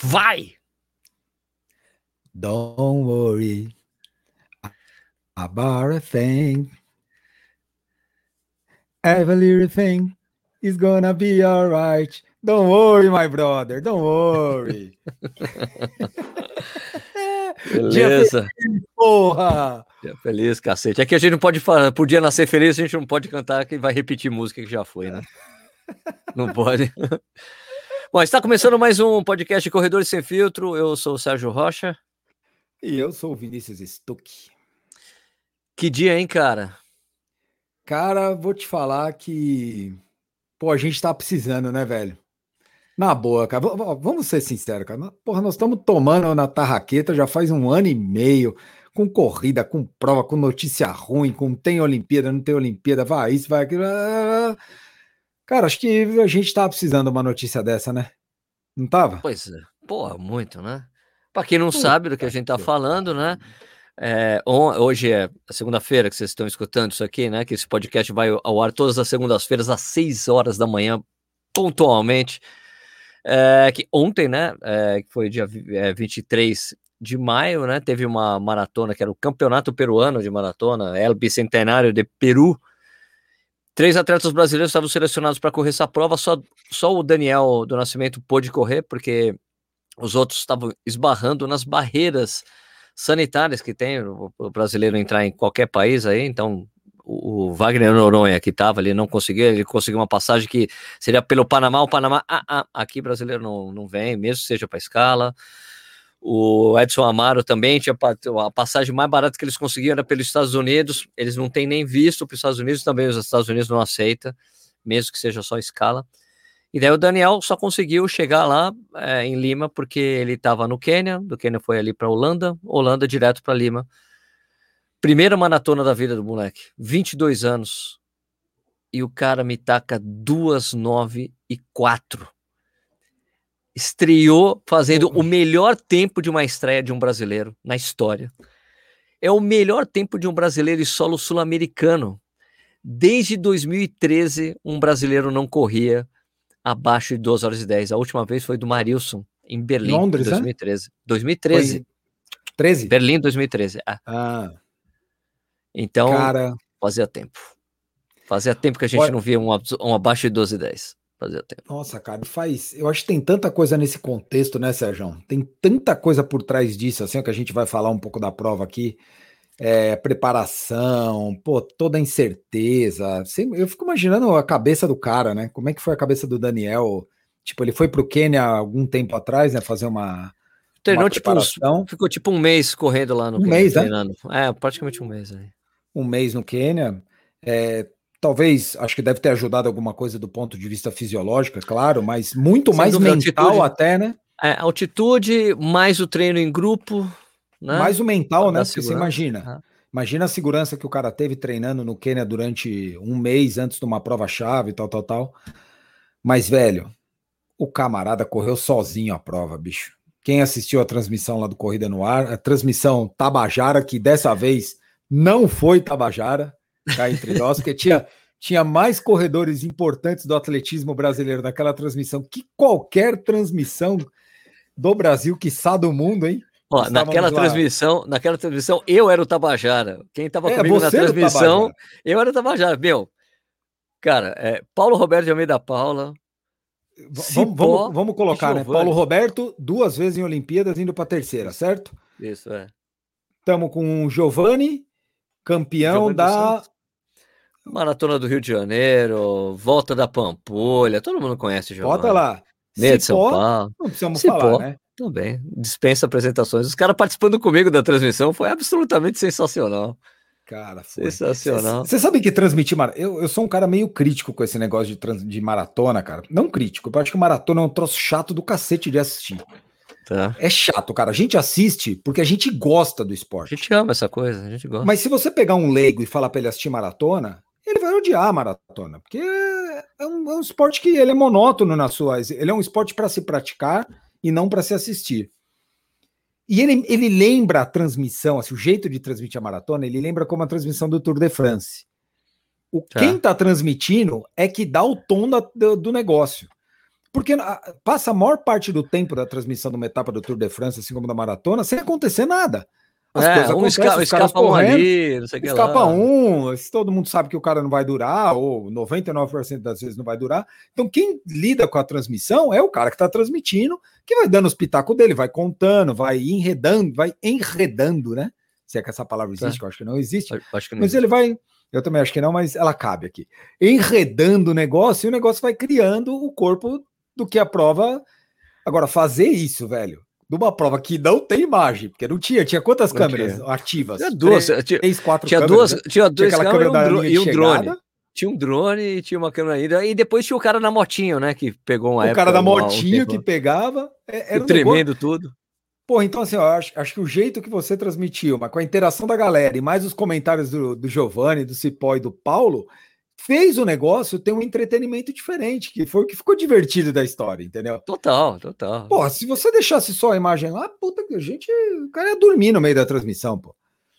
Vai! Don't worry about a thing. Every little thing is gonna be alright. Don't worry, my brother. Don't worry. Beleza. Feliz, porra! Dia feliz, cacete. É que a gente não pode falar, podia nascer feliz, a gente não pode cantar que vai repetir música que já foi, né? Não pode. Bom, está começando mais um podcast Corredores Sem Filtro. Eu sou o Sérgio Rocha. E eu sou o Vinícius Stuck. Que dia, hein, cara? Cara, vou te falar que. Pô, a gente tá precisando, né, velho? Na boa, cara. V vamos ser sinceros, cara. Porra, nós estamos tomando na tarraqueta já faz um ano e meio, com corrida, com prova, com notícia ruim, com tem Olimpíada, não tem Olimpíada, vai isso, vai aquilo. Cara, acho que a gente tava precisando de uma notícia dessa, né? Não tava? Pois é. Porra, muito, né? Para quem não sabe do que a gente tá falando, né? É, hoje é segunda-feira que vocês estão escutando isso aqui, né? Que esse podcast vai ao ar todas as segundas-feiras às 6 horas da manhã, pontualmente. É, que ontem, né? É, que foi dia é, 23 de maio, né? Teve uma maratona que era o Campeonato Peruano de Maratona, El Bicentenário de Peru. Três atletas brasileiros estavam selecionados para correr essa prova, só, só o Daniel do Nascimento pôde correr, porque os outros estavam esbarrando nas barreiras sanitárias que tem o, brasileiro entrar em qualquer país aí, então o, Wagner Noronha que estava ali não conseguiu, ele conseguiu uma passagem que seria pelo Panamá, o Panamá, ah, ah, aqui brasileiro não, não vem, mesmo seja para escala. O Edson Amaro também tinha a passagem mais barata que eles conseguiam era pelos Estados Unidos. Eles não têm nem visto para os Estados Unidos, também os Estados Unidos não aceita, mesmo que seja só escala. E daí o Daniel só conseguiu chegar lá é, em Lima porque ele estava no Quênia, do Quênia foi ali para Holanda, Holanda direto para Lima. Primeira maratona da vida do moleque, 22 anos. E o cara me taca 2, 9 e 4. Estreou fazendo o melhor tempo de uma estreia de um brasileiro na história. É o melhor tempo de um brasileiro em solo sul-americano. Desde 2013, um brasileiro não corria abaixo de 2 horas e 10. A última vez foi do Marilson, em Berlim, Londres, em 2013. Né? 2013. Foi 13? Berlim, 2013. Ah. ah. Então, Cara... fazia tempo. Fazia tempo que a gente Olha... não via um, um abaixo de 12 e 10. Fazia tempo. Nossa, cara, faz. Eu acho que tem tanta coisa nesse contexto, né, Sérgio? Tem tanta coisa por trás disso, assim, que a gente vai falar um pouco da prova aqui é, preparação, pô, toda a incerteza. Eu fico imaginando a cabeça do cara, né? Como é que foi a cabeça do Daniel? Tipo, ele foi pro Quênia algum tempo atrás, né? Fazer uma. Treinou, uma tipo, ficou tipo um mês correndo lá no um Quênia, mês, né? É, praticamente um mês aí. Um mês no Quênia. É, talvez, acho que deve ter ajudado alguma coisa do ponto de vista fisiológico, é claro, mas muito Sem mais mental altitude, até, né? É, altitude, mais o treino em grupo, né? Mais o mental, né? Porque você imagina. Imagina a segurança que o cara teve treinando no Quênia durante um mês antes de uma prova-chave, tal, tal, tal. Mas, velho, o camarada correu sozinho a prova, bicho. Quem assistiu a transmissão lá do Corrida no Ar, a transmissão Tabajara, que dessa vez não foi Tabajara, cá entre nós, porque tinha, tinha mais corredores importantes do atletismo brasileiro naquela transmissão que qualquer transmissão do Brasil, que do mundo, hein? Ó, naquela transmissão, naquela transmissão, eu era o Tabajara. Quem estava é, comigo na transmissão, eu era o Tabajara. Meu, cara, é, Paulo Roberto de Almeida Paula. Vamos, vamos, vamos, colocar, né? Paulo Roberto, duas vezes em Olimpíadas, indo para a terceira, certo? Isso, é. Estamos com o Giovanni, campeão Giovani da. Maratona do Rio de Janeiro, volta da Pampulha, todo mundo conhece o Giovanni. Bota lá. Meia de São Paulo. Não precisamos Cipó. falar, né? Também, dispensa apresentações. Os caras participando comigo da transmissão foi absolutamente sensacional. Cara, foi. sensacional. Você sabe que transmitir. Eu, eu sou um cara meio crítico com esse negócio de, trans, de maratona, cara. Não crítico, eu acho que maratona é um troço chato do cacete de assistir. Tá. É chato, cara. A gente assiste porque a gente gosta do esporte. A gente ama essa coisa, a gente gosta. Mas se você pegar um leigo e falar para ele assistir maratona, ele vai odiar a maratona, porque é um, é um esporte que ele é monótono nas suas. Ele é um esporte para se praticar e não para se assistir. E ele, ele lembra a transmissão, assim, o jeito de transmitir a maratona, ele lembra como a transmissão do Tour de France. O, tá. Quem está transmitindo é que dá o tom da, do, do, negócio. Porque passa a maior parte do tempo da transmissão de uma etapa do Tour de France, assim como da maratona, sem acontecer nada. As é, coisas um escapa, escapa um ali, não sei que Escapa lá. um, todo mundo sabe que o cara não vai durar, ou 99% das vezes não vai durar. Então, quem lida com a transmissão é o cara que está transmitindo, que vai dando os pitacos dele, vai contando, vai enredando, vai enredando, né? Se é que essa palavra existe, é. que eu acho que não existe. Acho que não mas existe. ele vai. Eu também acho que não, mas ela cabe aqui. Enredando o negócio e o negócio vai criando o corpo do que a prova. Agora, fazer isso, velho, numa prova que não tem imagem, porque não tinha, tinha quantas não câmeras tinha. ativas? Tinha duas, três, tinha, três, quatro tinha câmeras, duas, né? tinha duas tinha câmeras câmera e um, e um drone. Tinha um drone e tinha uma câmera ainda. E depois tinha o cara na motinho, né? Que pegou uma O época, cara da motinho um que pegava. É, era um tremendo negócio... tudo. Pô, então assim, eu acho, acho que o jeito que você transmitiu, mas com a interação da galera e mais os comentários do, do Giovanni, do Cipó e do Paulo, fez o negócio ter um entretenimento diferente, que foi o que ficou divertido da história, entendeu? Total, total. Pô, se você deixasse só a imagem lá, puta que a gente. O cara ia dormir no meio da transmissão, pô.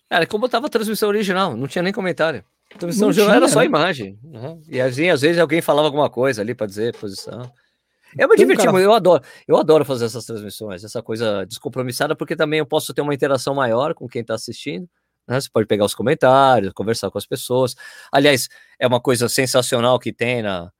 Era como tava a transmissão original, não tinha nem comentário. A transmissão original era só né? imagem. Uhum. E assim, às vezes alguém falava alguma coisa ali para dizer posição. É muito divertido, cara... eu adoro, eu adoro fazer essas transmissões, essa coisa descompromissada, porque também eu posso ter uma interação maior com quem está assistindo. Né? Você pode pegar os comentários, conversar com as pessoas. Aliás, é uma coisa sensacional que tem na,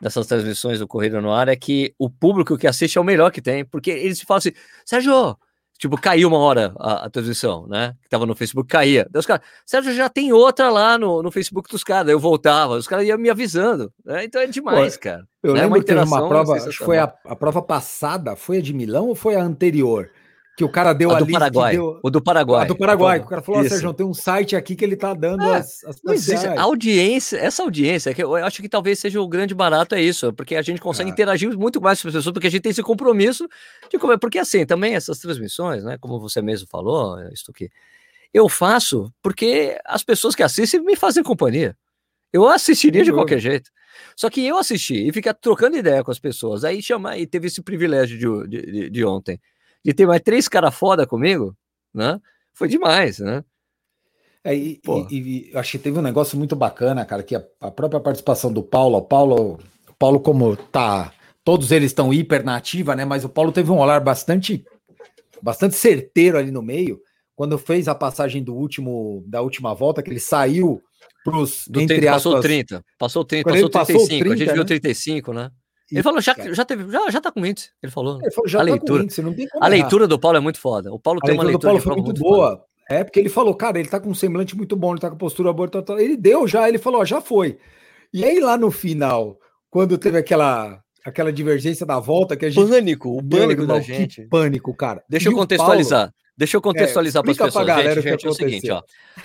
nessas transmissões do Corrida no Ar, é que o público que assiste é o melhor que tem, porque eles falam assim, Sérgio, tipo, caiu uma hora a, a transmissão, né? Que tava no Facebook, caía. Daí os caras, Sérgio, já tem outra lá no, no Facebook dos caras. Eu voltava, os caras iam me avisando. Né? Então é demais, Pô, cara. Eu né? lembro uma que teve uma prova, acho que foi a, a prova passada, foi a de Milão ou foi a anterior? Que o cara deu a, do Paraguai. Deu... O do Paraguai. A do Paraguai. O cara falou, Sérgio, tem um site aqui que ele tá dando é, as, as não existe. A audiência, essa audiência, que eu acho que talvez seja o grande barato é isso, porque a gente consegue é. interagir muito mais com as pessoas, porque a gente tem esse compromisso de comer. Porque assim, também essas transmissões, né, como você mesmo falou, isso aqui, eu faço porque as pessoas que assistem me fazem companhia. Eu assistiria de qualquer jeito. Só que eu assisti e ficar trocando ideia com as pessoas. Aí chamar e teve esse privilégio de, de, de ontem de ter mais três caras foda comigo, né? Foi demais, né? É, e, e, e, acho que teve um negócio muito bacana, cara, que a, a própria participação do Paulo, o Paulo, o Paulo como tá, todos eles estão hiper na ativa, né? Mas o Paulo teve um olhar bastante, bastante certeiro ali no meio, quando fez a passagem do último, da última volta, que ele saiu pros, do entre 30, aspas, passou 30, passou 30, passou 35, passou 30, a gente né? viu 35, né? Ele falou, já, já, teve, já, já tá com índice. Ele falou. Ele falou já a tá leitura. Índice, a leitura do Paulo é muito foda. O Paulo a tem uma leitura, do Paulo foi muito, boa. Foda. É, porque ele falou, cara, ele tá com um semblante muito bom, ele tá com postura boa. Tá, tá. Ele deu já, ele falou, ó, já foi. E aí lá no final, quando teve aquela aquela divergência da volta que a gente. Pânico, o pânico da gente. Pânico, cara. Deixa e eu contextualizar. Paulo, Deixa eu contextualizar é, para as pessoas. Gente, gente, é o seguinte, ó.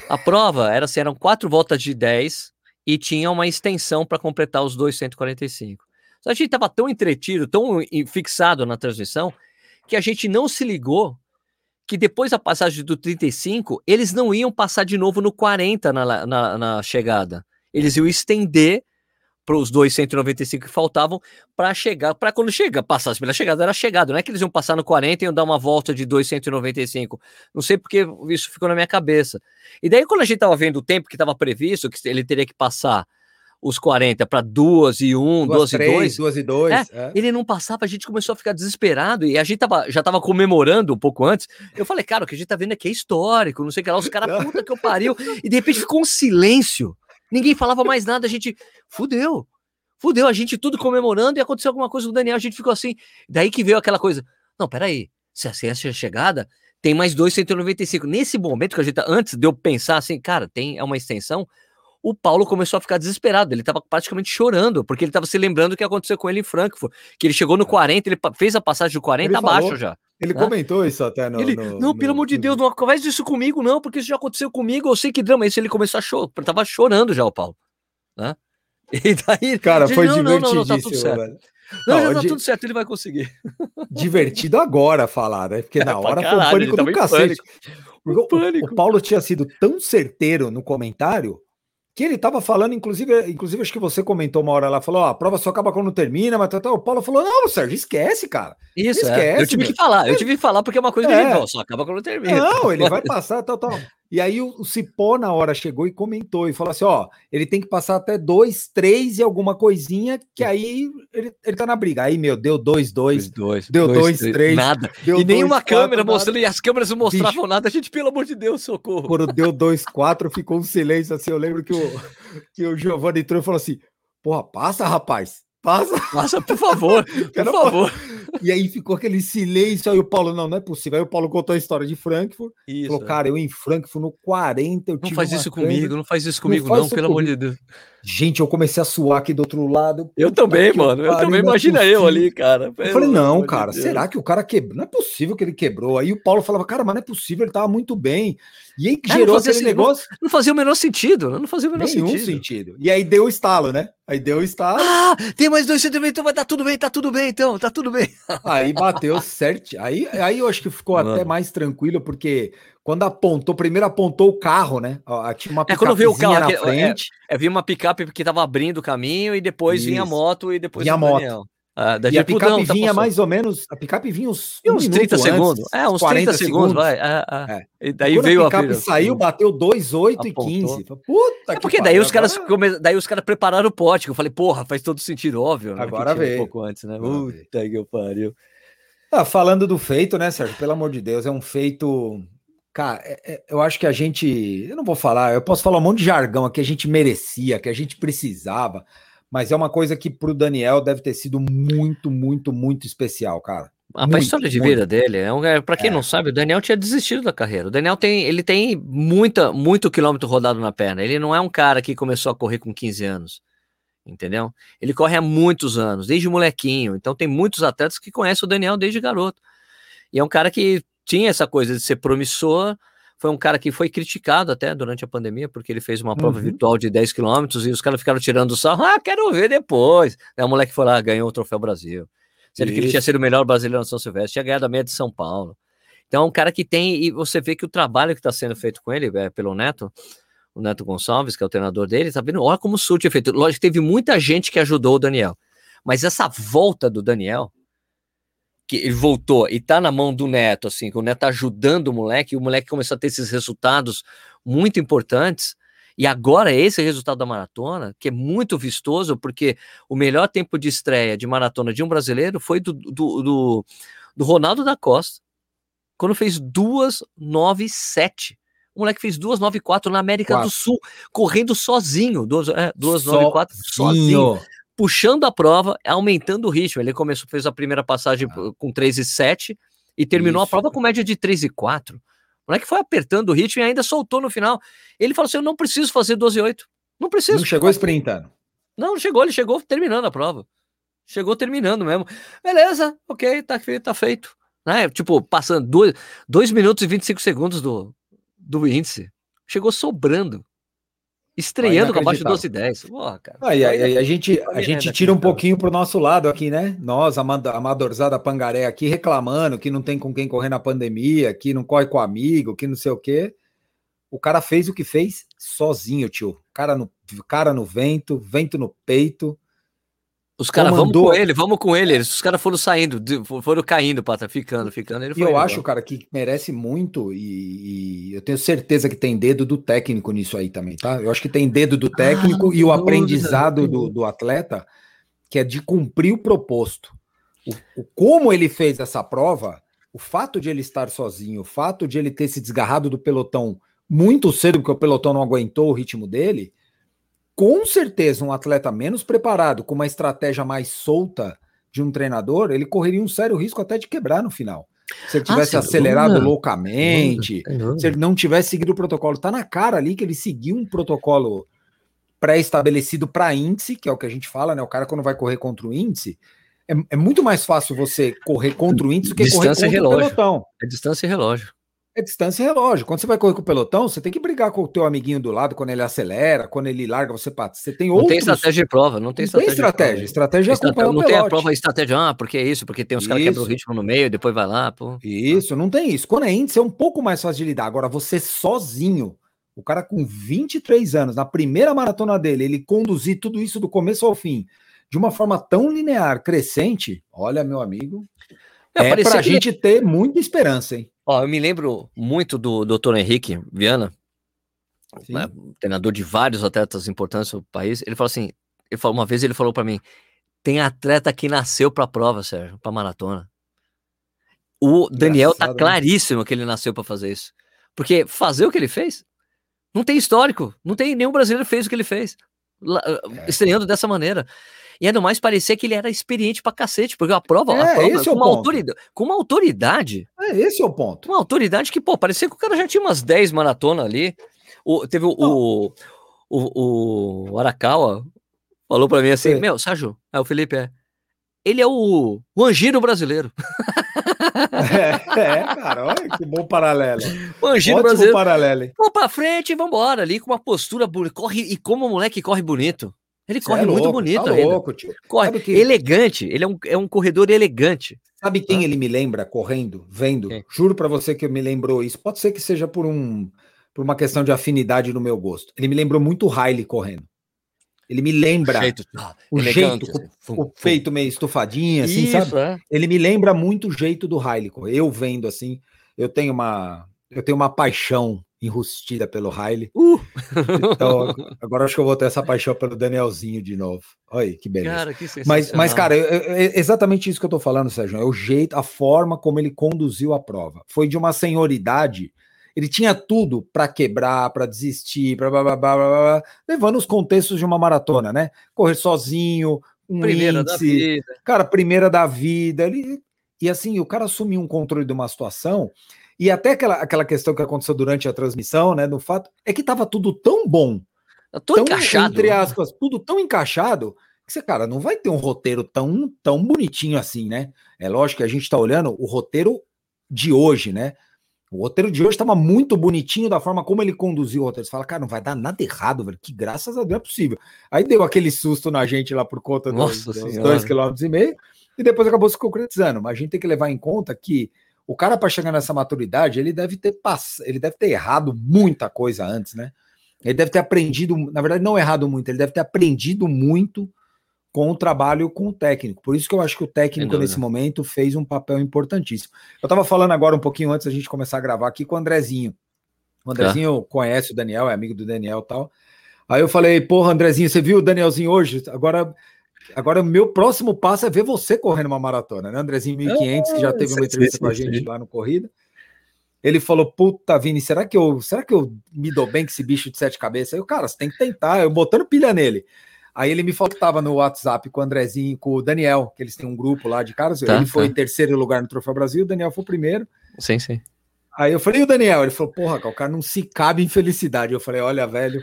A prova era assim, eram quatro voltas de 10 e tinha uma extensão para completar os dois 145. A gente estava tão entretido, tão fixado na transmissão, que a gente não se ligou que depois da passagem do 35, eles não iam passar de novo no 40 na, na, na chegada. Eles iam estender para os dois 195 que faltavam para chegar, para quando chega, passasse pela chegada, era chegado, não é que eles iam passar no 40 e iam dar uma volta de 295. Não sei porque isso ficou na minha cabeça. E daí, quando a gente estava vendo o tempo que estava previsto, que ele teria que passar os 40 para duas e um, duas, duas e dois. Duas e dois. É, é. Ele não passava, a gente começou a ficar desesperado e a gente tava, já tava comemorando um pouco antes. Eu falei, cara, o que a gente tá vendo aqui é histórico, não sei o que lá. Os caras, puta que eu pariu. E de repente ficou um silêncio. Ninguém falava mais nada, a gente, fudeu. Fudeu, a gente tudo comemorando e aconteceu alguma coisa com o Daniel, a gente ficou assim. Daí que veio aquela coisa, não, peraí, se assim essa é a chegada, tem mais dois 195. Nesse momento que a gente, tá, antes de eu pensar assim, cara, tem é uma extensão, o Paulo começou a ficar desesperado. Ele estava praticamente chorando, porque ele estava se lembrando do que aconteceu com ele em Frankfurt. Que ele chegou no 40, ele fez a passagem do 40 ele abaixo falou, já. Ele né? comentou isso até no. Ele, no, não, no, pelo amor de Deus, não faz isso comigo, não, porque isso já aconteceu comigo. Eu sei que drama. Isso ele começou a chorar. Tava chorando já, o Paulo. Né? E daí. Cara, foi não, divertidíssimo, não, não, tá tudo certo. velho. Não, não, tá de... tudo certo, ele vai conseguir. Divertido agora falar, né? Porque é, na hora caralho, foi o pânico do cacete. Pânico. O, o Paulo tinha sido tão certeiro no comentário que ele estava falando, inclusive, inclusive acho que você comentou uma hora lá, falou, ó, a prova só acaba quando termina, mas tá, tá. o Paulo falou, não, Sérgio, esquece, cara. Isso, esquece, é. eu tive meu. que falar, eu tive que falar porque é uma coisa é. que só acaba quando termina. Não, ele vai passar, tal, tal. E aí o, o Cipó na hora chegou e comentou e falou assim: ó, ele tem que passar até dois, três e alguma coisinha, que aí ele, ele tá na briga. Aí, meu, deu dois, dois, dois deu dois, dois três, três, nada. Deu e nenhuma câmera nada. mostrando, e as câmeras não mostravam Bicho, nada. A gente, pelo amor de Deus, socorro. Quando deu dois, quatro, ficou um silêncio assim. Eu lembro que o, que o Giovanni entrou e falou assim: porra, passa, rapaz. Passa. Passa, por favor. por favor. E aí ficou aquele silêncio. Aí o Paulo, não, não é possível. Aí o Paulo contou a história de Frankfurt. Isso. Falou, cara, eu em Frankfurt no 40. Eu não faz isso comigo, não faz isso comigo, não, não pelo comigo. amor de Deus. Gente, eu comecei a suar aqui do outro lado. Eu também, mano. Eu também. É imagina eu ali, cara. Eu falei, não, cara, de será que o cara quebrou? Não é possível que ele quebrou. Aí o Paulo falava, cara, mas não é possível, ele tava muito bem. E aí é, gerou aquele negócio. Não, não, fazia o menor sentido. Não fazia o menor Nenhum sentido. sentido. E aí deu o estalo, né? Aí deu o estalo. Ah, tem mais dois centímetros, então vai dar tudo bem, tá tudo bem, então, tá tudo bem. Aí bateu certo. Aí, aí eu acho que ficou Mano. até mais tranquilo, porque quando apontou, primeiro apontou o carro, né? Tinha uma é, quando viu o carro na é, frente. É, é, vi uma picape que tava abrindo o caminho e depois Isso. vinha a moto e depois vinha a moto. Ah, e a picape tá vinha mais ou menos, a picape vinha uns, um uns 30 segundos. Antes, é, uns 30 segundos, vai. É, é. é. E daí veio a picape a saiu, bateu 2,8 e 15. Puta é porque daí os caras come... daí os caras prepararam o pote, eu falei, porra, faz todo sentido, óbvio. Né, Agora veio. Um pouco antes, né? Puta que pariu. Ah, falando do feito, né, Sérgio? Pelo amor de Deus, é um feito Cara, é, é, eu acho que a gente. Eu não vou falar, eu posso falar um monte de jargão aqui, a gente merecia, que a gente precisava, mas é uma coisa que para o Daniel deve ter sido muito, muito, muito especial, cara. A muito, história de muito. vida dele é, um, para quem é. não sabe, o Daniel tinha desistido da carreira. O Daniel tem, ele tem muita, muito quilômetro rodado na perna. Ele não é um cara que começou a correr com 15 anos, entendeu? Ele corre há muitos anos, desde molequinho. Então tem muitos atletas que conhecem o Daniel desde garoto. E é um cara que tinha essa coisa de ser promissor. Foi um cara que foi criticado até durante a pandemia, porque ele fez uma prova uhum. virtual de 10 quilômetros e os caras ficaram tirando o sarro. Ah, quero ver depois. Aí o moleque foi lá, ganhou o Troféu Brasil. Sendo que ele tinha sido o melhor brasileiro na São Silvestre, tinha ganhado a meia de São Paulo. Então é um cara que tem, e você vê que o trabalho que está sendo feito com ele, é, pelo Neto, o Neto Gonçalves, que é o treinador dele, tá vendo? Olha como surte efeito. Lógico que teve muita gente que ajudou o Daniel, mas essa volta do Daniel, que ele voltou e tá na mão do Neto, assim, que o Neto tá ajudando o moleque, e o moleque começou a ter esses resultados muito importantes. E agora esse resultado da maratona, que é muito vistoso, porque o melhor tempo de estreia de maratona de um brasileiro foi do, do, do, do Ronaldo da Costa, quando fez 2,97. O moleque fez 2,94 na América Quatro. do Sul, correndo sozinho. 2,94 é, sozinho puxando a prova, aumentando o ritmo. Ele começou, fez a primeira passagem ah. com 3,7 e terminou Isso. a prova com média de 3,4. O moleque foi apertando o ritmo e ainda soltou no final. Ele falou assim: Eu não preciso fazer 12,8. Não preciso. Não chegou sprintando. Não, não chegou, ele chegou terminando a prova. Chegou terminando mesmo. Beleza, ok, tá feito, tá feito. Né? Tipo, passando 2 minutos e 25 segundos do, do índice. Chegou sobrando. Estreando com abaixo de 12 e 10. Porra, cara. Aí, aí, a gente, a gente tira um pouquinho pro nosso lado aqui, né? Nós, amadorzada pangaré aqui, reclamando que não tem com quem correr na pandemia, que não corre com amigo, que não sei o quê. O cara fez o que fez sozinho, tio. Cara no, cara no vento, vento no peito. Os caras, vamos com ele, vamos com ele. Os caras foram saindo, foram caindo, pata, ficando, ficando. e eu indo, acho, cara, que merece muito e, e, eu tenho certeza que tem dedo do técnico nisso aí também, tá? Eu acho que tem dedo do técnico ah, e o aprendizado do, do atleta, que é de cumprir o proposto. O, o, como ele fez essa prova, o fato de ele estar sozinho, o fato de ele ter se desgarrado do pelotão muito cedo, porque o pelotão não aguentou o ritmo dele, com certeza um atleta menos preparado, com uma estratégia mais solta de um treinador, ele correria um sério risco até de quebrar no final. Se ele ah, tivesse ah, acelerado loucamente, se ele não tivesse seguido o protocolo, tá na cara ali que ele seguiu um protocolo pré-estabelecido para índice, que é o que a gente fala, né? O cara quando vai correr contra o índice, é, é muito mais fácil você correr contra o índice do que distância correr contra relógio. o pelotão. É distância e relógio. É distância e relógio. Quando você vai correr com o pelotão, você tem que brigar com o teu amiguinho do lado quando ele acelera, quando ele larga, você passa. Você tem não outros... tem estratégia de prova, não tem estratégia. Não tem estratégia. Estratégia é Estrate... Não tem a prova estratégia, ah, porque é isso, porque tem os caras que quebram o ritmo no meio, depois vai lá, pô. Isso, não tem isso. Quando é índice é um pouco mais fácil de lidar. Agora, você sozinho, o cara com 23 anos, na primeira maratona dele, ele conduzir tudo isso do começo ao fim, de uma forma tão linear, crescente, olha, meu amigo, É, é pra gente ter muita esperança, hein? Ó, eu me lembro muito do doutor Henrique Viana, né, treinador de vários atletas importantes no país. Ele falou assim: ele falou, uma vez ele falou para mim: tem atleta que nasceu pra prova, Sérgio, pra maratona. O Daniel tá né? claríssimo que ele nasceu para fazer isso. Porque fazer o que ele fez, não tem histórico. Não tem nenhum brasileiro fez o que ele fez. É. Estreando dessa maneira. E ainda mais parecer que ele era experiente pra cacete, porque a prova, é, a prova esse com, é uma autoridade, com uma autoridade. É, esse é o ponto. Uma autoridade que, pô, parecia que o cara já tinha umas 10 maratonas ali. O, teve o, o, o, o, Arakawa, falou pra mim assim: é. Meu, Sérgio, é o Felipe, é. Ele é o, o Angiro brasileiro. É, é, cara, olha que bom paralelo. O Angiro Ótimo brasileiro. paralelo. Vamos pra frente e vambora, ali com uma postura bonita. Corre, e como o moleque corre bonito. Ele corre é muito bonito. Tá louco, tio. Corre que... elegante. Ele é um, é um corredor elegante. Sabe quem ah. ele me lembra correndo, vendo? Juro para você que me lembrou isso. Pode ser que seja por um por uma questão de afinidade no meu gosto. Ele me lembrou muito o Riley correndo. Ele me lembra o jeito, o, elegante, jeito, assim. o, o peito meio estufadinho, assim, Isso, sabe? É. Ele me lembra muito o jeito do Riley. Eu vendo assim, eu tenho uma eu tenho uma paixão enrustida pelo Riley. Uh! Então, agora acho que eu vou ter essa paixão pelo Danielzinho de novo. Olha aí, que beleza. Cara, que mas, mas, cara, é exatamente isso que eu tô falando, Sérgio. É o jeito, a forma como ele conduziu a prova. Foi de uma senhoridade ele tinha tudo para quebrar, para desistir, blá, blá, blá, blá, blá, levando os contextos de uma maratona, né? Correr sozinho, um primeira índice, cara, primeira da vida. Ele, e assim, o cara assumiu um controle de uma situação. E até aquela, aquela questão que aconteceu durante a transmissão, né? No fato é que tava tudo tão bom, tá tão encaixado, entre né? aspas, tudo tão encaixado que você, cara, não vai ter um roteiro tão, tão bonitinho assim, né? É lógico que a gente tá olhando o roteiro de hoje, né? O roteiro de hoje estava muito bonitinho da forma como ele conduziu o roteiro. Você fala, cara, não vai dar nada errado, velho. Que graças a Deus é possível. Aí deu aquele susto na gente lá por conta Nossa dos, dos dois quilômetros e meio, e depois acabou se concretizando. Mas a gente tem que levar em conta que o cara, para chegar nessa maturidade, ele deve ter pass... ele deve ter errado muita coisa antes, né? Ele deve ter aprendido, na verdade, não errado muito, ele deve ter aprendido muito com o trabalho com o técnico. Por isso que eu acho que o técnico, nesse momento, fez um papel importantíssimo. Eu estava falando agora um pouquinho antes da gente começar a gravar aqui com o Andrezinho. O Andrezinho tá. conhece o Daniel, é amigo do Daniel e tal. Aí eu falei, porra, Andrezinho, você viu o Danielzinho hoje? Agora, agora meu próximo passo é ver você correndo uma maratona, né? Andrezinho 1500, que já teve uma entrevista com a gente lá no Corrida. Ele falou, puta, Vini, será que eu, será que eu me dou bem com esse bicho de sete cabeças? Aí eu, cara, você tem que tentar, eu botando pilha nele. Aí ele me falou que estava no WhatsApp com o Andrezinho, com o Daniel, que eles têm um grupo lá de caras. Tá, ele foi tá. em terceiro lugar no Troféu Brasil, o Daniel foi o primeiro. Sim, sim. Aí eu falei, e o Daniel? Ele falou, porra, o cara não se cabe em felicidade. Eu falei, olha, velho,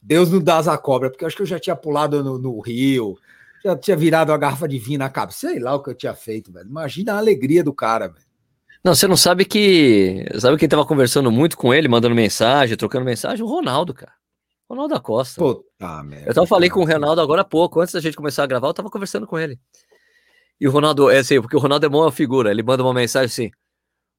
Deus não dá asa cobra, porque eu acho que eu já tinha pulado no, no rio, já tinha virado a garrafa de vinho na cabeça, sei lá o que eu tinha feito, velho. Imagina a alegria do cara, velho. Não, você não sabe que. Sabe quem tava conversando muito com ele, mandando mensagem, trocando mensagem? O Ronaldo, cara. Ronaldo da Costa. Puta merda. Eu tava falei com o Ronaldo agora há pouco, antes da gente começar a gravar, eu tava conversando com ele. E o Ronaldo, é assim, porque o Ronaldo é uma figura, ele manda uma mensagem assim: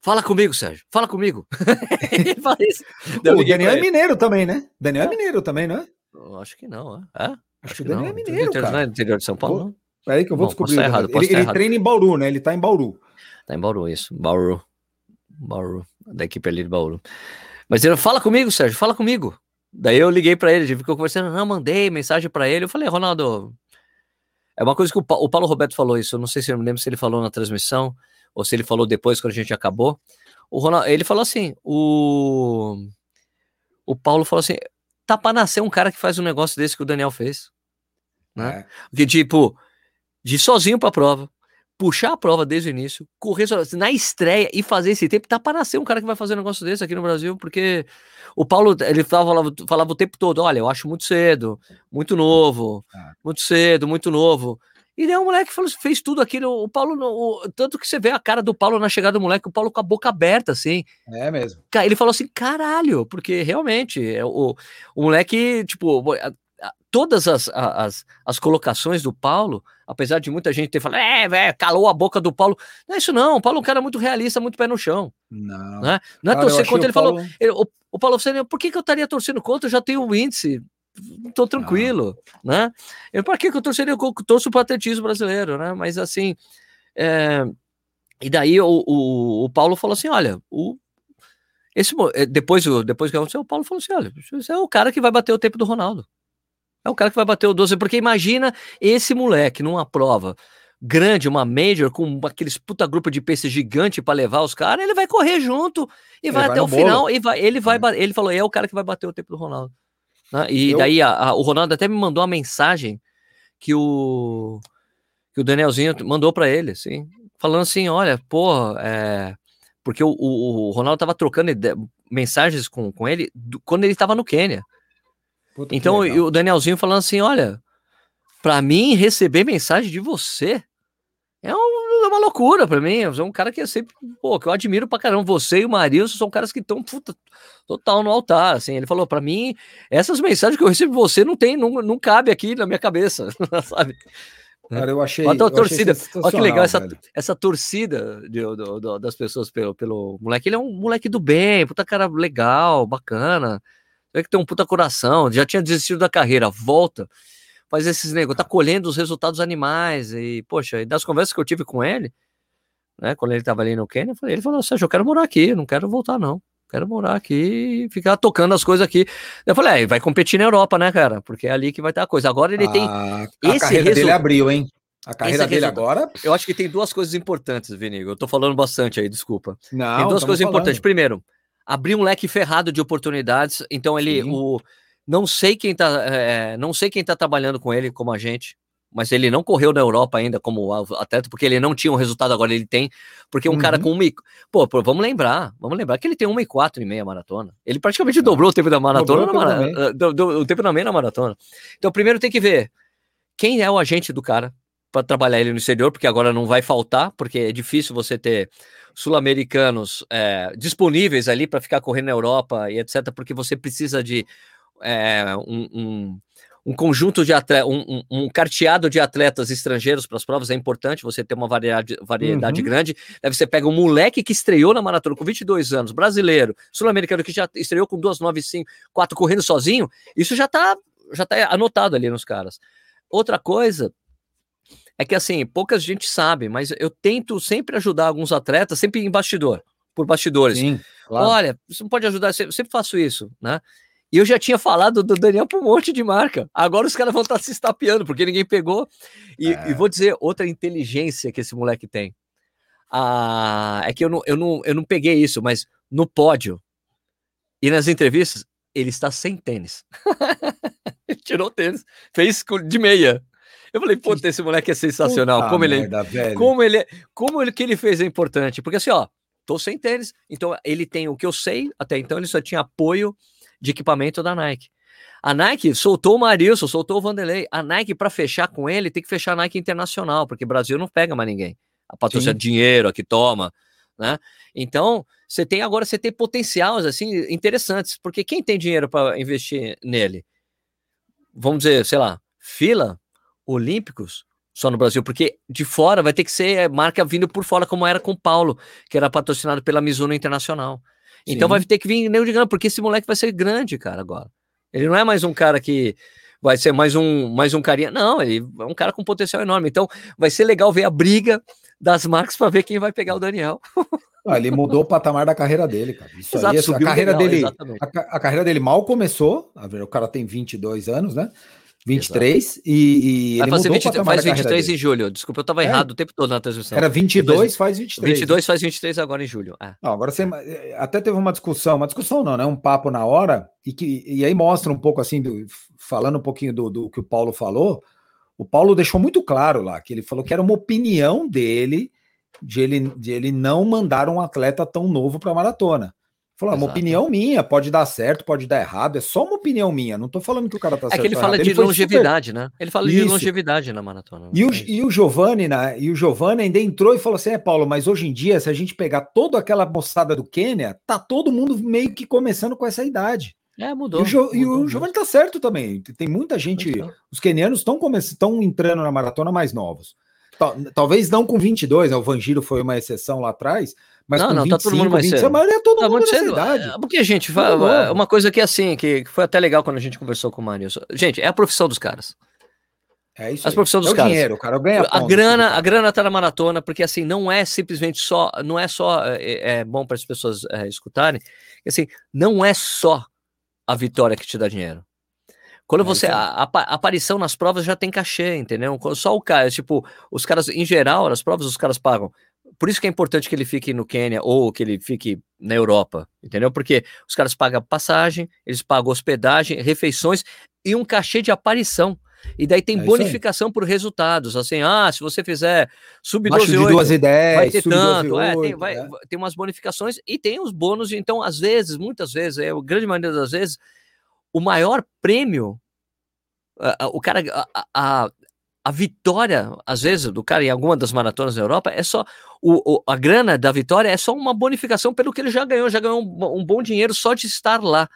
Fala comigo, Sérgio, fala comigo. ele fala isso. o Daniel é mineiro também, né? Daniel é, é mineiro também, não é? Eu acho que não, é? Acho, acho que o Daniel é mineiro, cara. Não é interior de São Paulo? Peraí que eu vou Bom, descobrir. Errado, ele, ele treina em Bauru, né? Ele tá em Bauru. Tá em Bauru, isso. Bauru. Bauru. Da equipe ali de Bauru. Mas ele fala comigo, Sérgio, fala comigo. Daí eu liguei para ele, a gente ficou conversando, não, mandei mensagem para ele. Eu falei, Ronaldo, é uma coisa que o, pa o Paulo Roberto falou isso, eu não sei se eu me lembro se ele falou na transmissão ou se ele falou depois quando a gente acabou. O Ronaldo, ele falou assim, o o Paulo falou assim, tá para nascer um cara que faz um negócio desse que o Daniel fez, né? É. Que tipo, de sozinho para prova, puxar a prova desde o início, correr na estreia e fazer esse tempo, tá para nascer um cara que vai fazer um negócio desse aqui no Brasil, porque o Paulo, ele falava, falava o tempo todo, olha, eu acho muito cedo, muito novo, ah. muito cedo, muito novo. E daí o moleque falou, fez tudo aquilo, o Paulo, o, tanto que você vê a cara do Paulo na chegada do moleque, o Paulo com a boca aberta, assim. É mesmo. Ele falou assim, caralho, porque realmente, é o, o moleque, tipo, todas as, as, as colocações do Paulo, apesar de muita gente ter falado, é, velho, calou a boca do Paulo. Não é isso, não. O Paulo é um cara muito realista, muito pé no chão. Não. Né? Não é cara, torcer contra. Ele Paulo... falou, ele, o, o Paulo você, por que, que eu estaria torcendo contra? Eu já tenho o índice. Tô tranquilo, não. né? Eu, para que, que eu torceria? Eu torço pro atletismo brasileiro, né? Mas assim, é, E daí o, o, o Paulo falou assim: olha, o, esse, eh, depois, depois que aconteceu, o Paulo falou assim: olha, esse é o cara que vai bater o tempo do Ronaldo. É o cara que vai bater o 12, porque imagina esse moleque numa prova grande, uma major, com aqueles puta grupo de pace gigante para levar os caras, ele vai correr junto e vai, vai até o bolo. final e vai, ele vai, é. ele falou, é o cara que vai bater o tempo do Ronaldo. Né? E Eu... daí a, a, o Ronaldo até me mandou uma mensagem que o que o Danielzinho mandou para ele, assim, falando assim, olha, pô, é, porque o, o, o Ronaldo tava trocando mensagens com, com ele do, quando ele tava no Quênia. Puta então o Danielzinho falando assim, olha, para mim receber mensagem de você é, um, é uma loucura para mim. É um cara que é sempre, pô, que eu admiro pra caramba. Você e o Marilson são caras que estão total no altar. Assim, ele falou para mim, essas mensagens que eu recebo de você não tem, não, não cabe aqui na minha cabeça, sabe? Cara, eu achei. Olha a torcida. Olha que legal essa, essa torcida de, do, do, das pessoas pelo, pelo moleque. Ele é um moleque do bem, puta cara legal, bacana. Vê que tem um puta coração. Já tinha desistido da carreira, volta faz esses negócios, tá colhendo os resultados animais. E, poxa, e das conversas que eu tive com ele, né, quando ele tava ali no Quênia, ele falou: Sérgio, eu quero morar aqui, não quero voltar, não. Quero morar aqui e ficar tocando as coisas aqui. Eu falei, é, vai competir na Europa, né, cara? Porque é ali que vai estar a coisa. Agora ele tem. A, esse carreira dele abriu, hein? A carreira dele agora. Eu acho que tem duas coisas importantes, Vinigo. Eu tô falando bastante aí, desculpa. Não, tem duas coisas falando. importantes. Primeiro, abrir um leque ferrado de oportunidades. Então ele, o, não sei quem tá, é, não sei quem tá trabalhando com ele como agente, mas ele não correu na Europa ainda como atleta, porque ele não tinha um resultado, agora ele tem, porque um uhum. cara com uma. Pô, pô, vamos lembrar, vamos lembrar que ele tem uma e quatro e meia maratona. Ele praticamente dobrou o tempo da maratona, na mara, do, do, o tempo na meia na maratona. Então, primeiro tem que ver quem é o agente do cara para trabalhar ele no exterior, porque agora não vai faltar, porque é difícil você ter sul-americanos é, disponíveis ali para ficar correndo na Europa e etc, porque você precisa de é, um, um, um, conjunto de atletas, um, um, carteado de atletas estrangeiros para as provas é importante, você ter uma variedade, variedade uhum. grande. Deve você pega um moleque que estreou na maratona com 22 anos, brasileiro, sul-americano que já estreou com 2,95, 4 correndo sozinho, isso já está já tá anotado ali nos caras. Outra coisa é que assim, pouca gente sabe, mas eu tento sempre ajudar alguns atletas, sempre em bastidor, por bastidores. Sim, claro. Olha, você não pode ajudar, eu sempre faço isso, né? E eu já tinha falado do Daniel para um monte de marca. Agora os caras vão estar tá se estapeando, porque ninguém pegou. E, é. e, vou dizer outra inteligência que esse moleque tem. Ah, é que eu não, eu, não, eu não peguei isso, mas no pódio e nas entrevistas, ele está sem tênis. tirou o tênis, fez de meia. Eu falei, pô, esse moleque é sensacional. Puta como ele, merda, como ele, como ele que ele fez é importante, porque assim, ó, tô sem tênis, então ele tem o que eu sei até então, ele só tinha apoio de equipamento da Nike. A Nike soltou o Marilson, soltou o Vanderlei. A Nike, para fechar com ele, tem que fechar a Nike internacional, porque Brasil não pega mais ninguém. A patrocina dinheiro, aqui toma, né? Então, você tem agora, você tem potenciais assim interessantes, porque quem tem dinheiro para investir nele? Vamos dizer, sei lá, fila olímpicos só no Brasil, porque de fora vai ter que ser marca vindo por fora, como era com o Paulo, que era patrocinado pela Mizuno Internacional. Então Sim. vai ter que vir Neo de grana, porque esse moleque vai ser grande, cara, agora. Ele não é mais um cara que vai ser mais um, mais um carinha. Não, ele é um cara com potencial enorme. Então vai ser legal ver a briga das marcas para ver quem vai pegar o Daniel. Ah, ele mudou o patamar da carreira dele, cara. Isso Exato, aí, a carreira legal, dele, a, a, carreira dele mal começou. O cara tem 22 anos, né? 23 e, e ele fazer 20, faz 23 em julho. Desculpa, eu estava é. errado o tempo todo na transmissão. Era 22, faz 23. 22 faz 23 agora em julho. É. Não, agora você até teve uma discussão, uma discussão não, né? Um papo na hora e que e aí mostra um pouco assim, do, falando um pouquinho do, do que o Paulo falou. O Paulo deixou muito claro lá que ele falou que era uma opinião dele de ele, de ele não mandar um atleta tão novo para a maratona. Falou, é uma opinião minha, pode dar certo, pode dar errado, é só uma opinião minha, não tô falando que o cara tá certo. É que ele fala errado. de ele longevidade, super... né? Ele fala Isso. de longevidade na maratona. E o, e o Giovanni, né? E o Giovanni ainda entrou e falou assim: é, Paulo, mas hoje em dia, se a gente pegar toda aquela moçada do Quênia, tá todo mundo meio que começando com essa idade. É, mudou. E o, jo, mudou, e o Giovanni tá certo também. Tem muita gente. Os quenianos estão entrando na maratona mais novos. Talvez não com 22, né? O Vangiro foi uma exceção lá atrás, mas não, não, 25, tá todo mundo mais 26, cedo. Mas é todo tá mundo nessa cedo. idade. É, porque, gente, fala, uma coisa que é assim, que foi até legal quando a gente conversou com o Marilson. Gente, é a profissão dos caras. É isso. As profissões dos é caras. dinheiro, cara. Ganha a grana, a grana tá na maratona, porque assim não é simplesmente só, não é só é, é bom para as pessoas é, escutarem. Assim, não é só a vitória que te dá dinheiro. Quando é você. A, a, a, aparição nas provas já tem cachê, entendeu? Só o cara, tipo, os caras, em geral, nas provas, os caras pagam. Por isso que é importante que ele fique no Quênia ou que ele fique na Europa, entendeu? Porque os caras pagam passagem, eles pagam hospedagem, refeições e um cachê de aparição. E daí tem é bonificação por resultados, assim, ah, se você fizer sub 12 2 e 10, vai ter tanto, 8, é, tem, vai, é. tem umas bonificações e tem os bônus, então às vezes, muitas vezes, é a grande maioria das vezes, o maior prêmio, o cara, a, a, vitória, às vezes, do cara em alguma das maratonas na Europa, é só, o, o, a grana da vitória é só uma bonificação pelo que ele já ganhou, já ganhou um, um bom dinheiro só de estar lá.